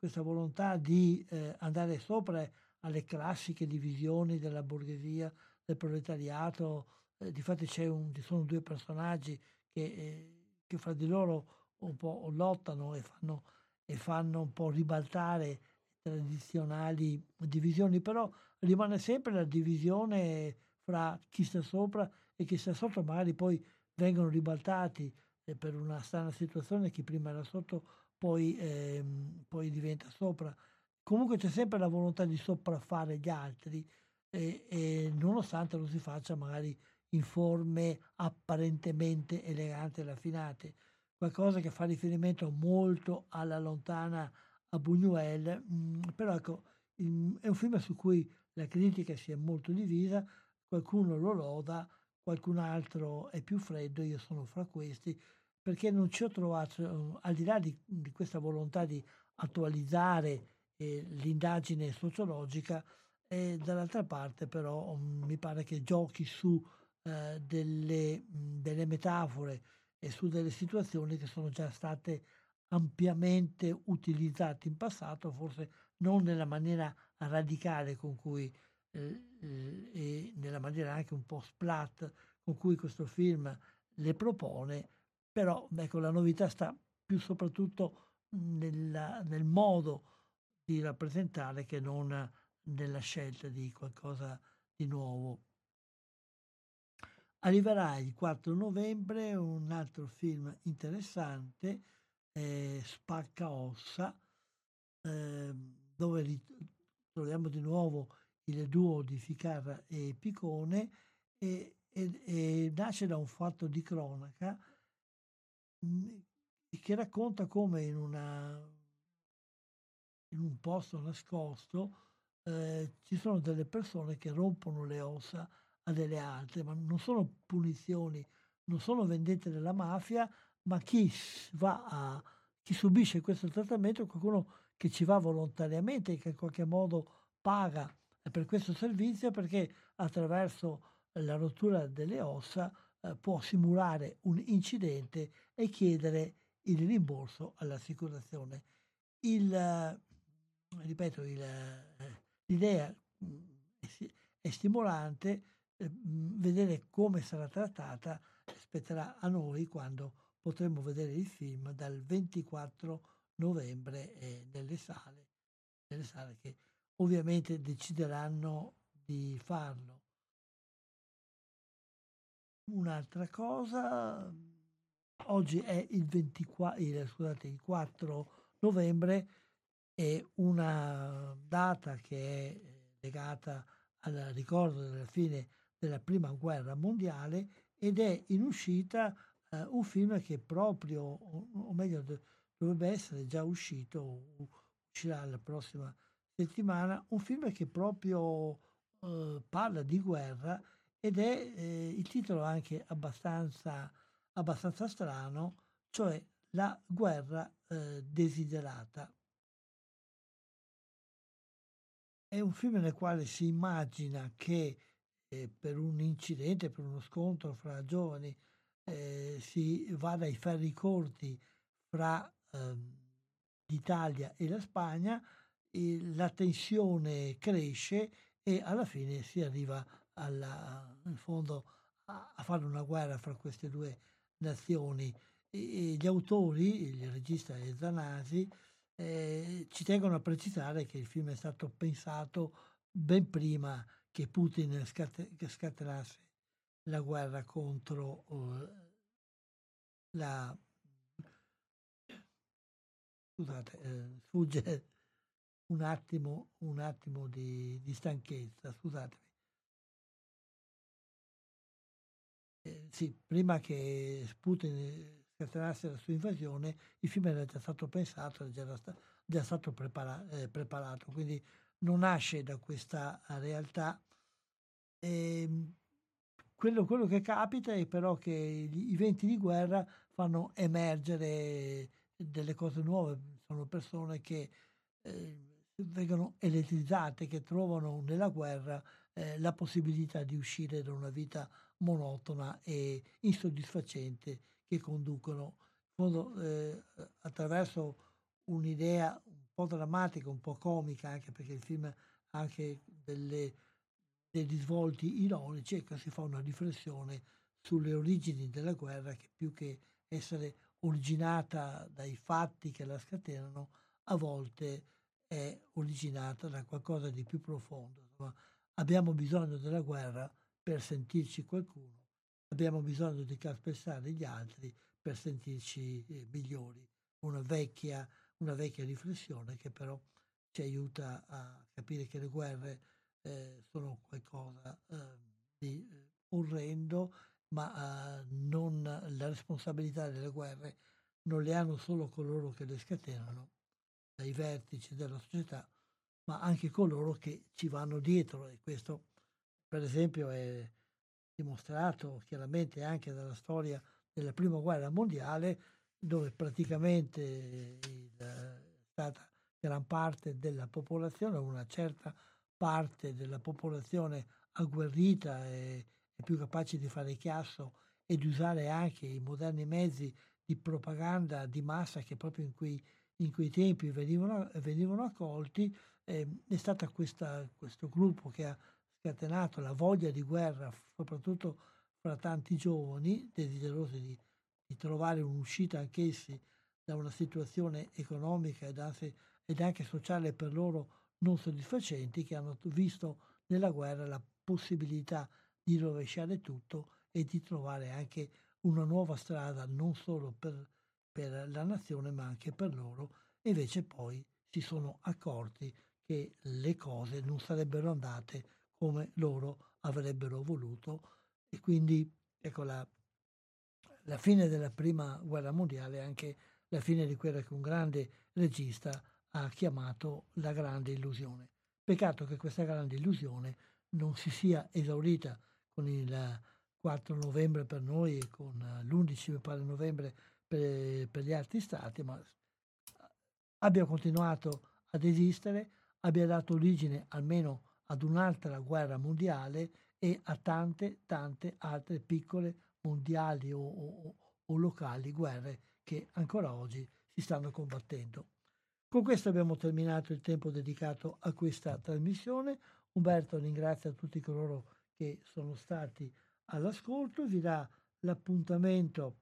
S1: questa volontà di eh, andare sopra alle classiche divisioni della borghesia, del proletariato. Eh, difatti un, ci sono due personaggi che, eh, che fra di loro un po' lottano e fanno, e fanno un po' ribaltare tradizionali divisioni, però rimane sempre la divisione fra chi sta sopra e chi sta sotto, magari poi vengono ribaltati eh, per una strana situazione, chi prima era sotto poi, ehm, poi diventa sopra. Comunque c'è sempre la volontà di sopraffare gli altri e, e nonostante lo si faccia magari in forme apparentemente eleganti e raffinate, qualcosa che fa riferimento molto alla lontana a Buñuel, mh, mm, però ecco, è un film su cui la critica si è molto divisa, qualcuno lo loda, qualcun altro è più freddo, io sono fra questi, perché non ci ho trovato, al di là di, di questa volontà di attualizzare eh, l'indagine sociologica, e dall'altra parte però um, mi pare che giochi su eh, delle, mh, delle metafore e su delle situazioni che sono già state ampiamente utilizzate in passato, forse non nella maniera radicale con cui eh, eh, e nella maniera anche un po' splat con cui questo film le propone, però ecco, la novità sta più soprattutto nella, nel modo di rappresentare che non nella scelta di qualcosa di nuovo. Arriverà il 4 novembre un altro film interessante, eh, Spacca Ossa, eh, dove troviamo di nuovo il duo di Ficarra e Picone e, e, e nasce da un fatto di cronaca che racconta come in, una, in un posto nascosto eh, ci sono delle persone che rompono le ossa a delle altre, ma non sono punizioni, non sono vendette della mafia, ma chi a chi subisce questo trattamento è qualcuno che ci va volontariamente, che in qualche modo paga per questo servizio perché attraverso la rottura delle ossa eh, può simulare un incidente e chiedere il rimborso all'assicurazione. Il, eh, ripeto, il, eh, l'idea mm, è stimolante, eh, vedere come sarà trattata spetterà a noi quando potremo vedere il film dal 24 novembre nelle sale, nelle sale che ovviamente decideranno di farlo. Un'altra cosa, oggi è il, 24, il, scusate, il 4 novembre, è una data che è legata al ricordo della fine della prima guerra mondiale ed è in uscita eh, un film che proprio, o meglio dovrebbe essere già uscito, uscirà la prossima settimana, un film che proprio eh, parla di guerra ed è eh, il titolo anche abbastanza, abbastanza strano, cioè La guerra eh, desiderata. è un film nel quale si immagina che eh, per un incidente, per uno scontro fra giovani, eh, si vada ai ferri corti fra ehm, l'Italia e la Spagna, e la tensione cresce e alla fine si arriva alla, in fondo a, a fare una guerra fra queste due nazioni. E, e gli autori, il regista e Zanasi, eh, ci tengono a precisare che il film è stato pensato ben prima che Putin scate- che scatenasse la guerra contro uh, la... Scusate, eh, sfugge un attimo, un attimo di, di stanchezza, scusatemi. Eh, sì, prima che Putin scatenasse la sua invasione, il film era già stato pensato, era già, già stato prepara- eh, preparato, quindi non nasce da questa realtà. E ehm, quello, quello, che capita è però che gli, i venti di guerra fanno emergere delle cose nuove, sono persone che eh, vengono elettrizzate, che trovano nella guerra eh, la possibilità di uscire da una vita monotona e insoddisfacente che conducono fondo, eh, attraverso un'idea un po' drammatica, un po' comica, anche perché il film ha anche delle, degli svolti ironici, ecco, si fa una riflessione sulle origini della guerra che più che essere originata dai fatti che la scatenano, a volte è originata da qualcosa di più profondo. Insomma, abbiamo bisogno della guerra per sentirci qualcuno abbiamo bisogno di calpestare gli altri per sentirci eh, migliori. Una vecchia, una vecchia riflessione che però ci aiuta a capire che le guerre eh, sono qualcosa eh, di orrendo, ma eh, non, la responsabilità delle guerre non le hanno solo coloro che le scatenano, dai vertici della società, ma anche coloro che ci vanno dietro. E questo, per esempio, è dimostrato chiaramente anche dalla storia della prima guerra mondiale, dove praticamente è stata gran parte della popolazione, una certa parte della popolazione agguerrita e, e più capace di fare chiasso e di usare anche i moderni mezzi di propaganda di massa che proprio in quei, in quei tempi venivano, venivano accolti, eh, è stato questo gruppo che ha scatenato la voglia di guerra, soprattutto fra tanti giovani desiderosi di, di trovare un'uscita anch'essi da una situazione economica ed anche, ed anche sociale per loro non soddisfacenti, che hanno visto nella guerra la possibilità di rovesciare tutto e di trovare anche una nuova strada non solo per, per la nazione ma anche per loro. E invece poi si sono accorti che le cose non sarebbero andate come loro avrebbero voluto e quindi ecco la, la fine della prima guerra mondiale è anche la fine di quella che un grande regista ha chiamato la grande illusione. Peccato che questa grande illusione non si sia esaurita con il 4 novembre per noi e con l'11 novembre per, per gli altri stati, ma abbia continuato ad esistere, abbia dato origine almeno ad un'altra guerra mondiale e a tante, tante altre piccole mondiali o, o, o locali guerre che ancora oggi si stanno combattendo. Con questo abbiamo terminato il tempo dedicato a questa trasmissione. Umberto ringrazia tutti coloro che sono stati all'ascolto, vi dà l'appuntamento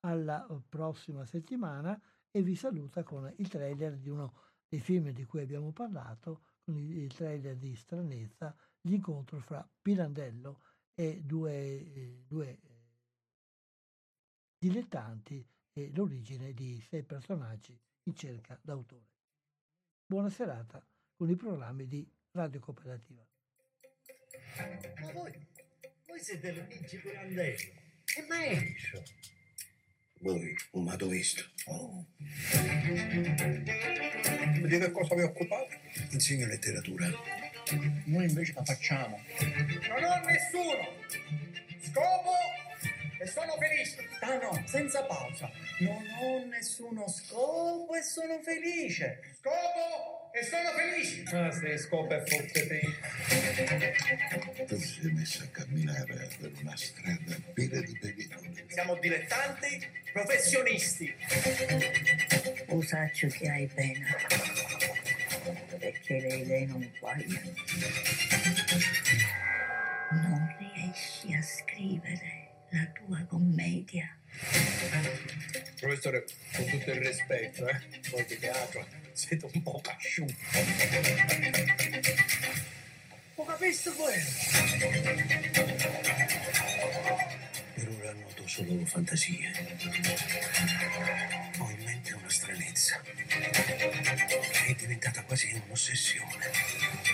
S1: alla eh, prossima settimana e vi saluta con il trailer di uno dei film di cui abbiamo parlato, il trailer di Stranezza, l'incontro fra Pirandello e due, eh, due eh, dilettanti e l'origine di sei personaggi in cerca d'autore. Buona serata con i programmi di Radio Cooperativa.
S14: Ma voi, voi siete Luigi Pirandello, che maestro!
S15: Voi, un madovisto. Oh.
S14: Di che cosa vi occupate?
S15: Insegno letteratura.
S14: Noi invece la facciamo. Non ho nessuno! Scopo e sono felice. Ah no, senza pausa. Non ho nessuno scopo e sono felice. Scopo e sono felici.
S6: Ah, sì, scopa e fottete.
S15: Tu sei messo a camminare per una strada piena di pericoli.
S14: Siamo dilettanti professionisti.
S16: Usaccio che hai pena, perché lei, lei non guaglia. Non riesci a scrivere la tua commedia.
S6: Professore, con tutto il rispetto, eh, voi di teatro siete un po' casciuti.
S14: Ho capito quello
S15: per ora noto solo fantasie. Ho in mente una stranezza che è diventata quasi un'ossessione.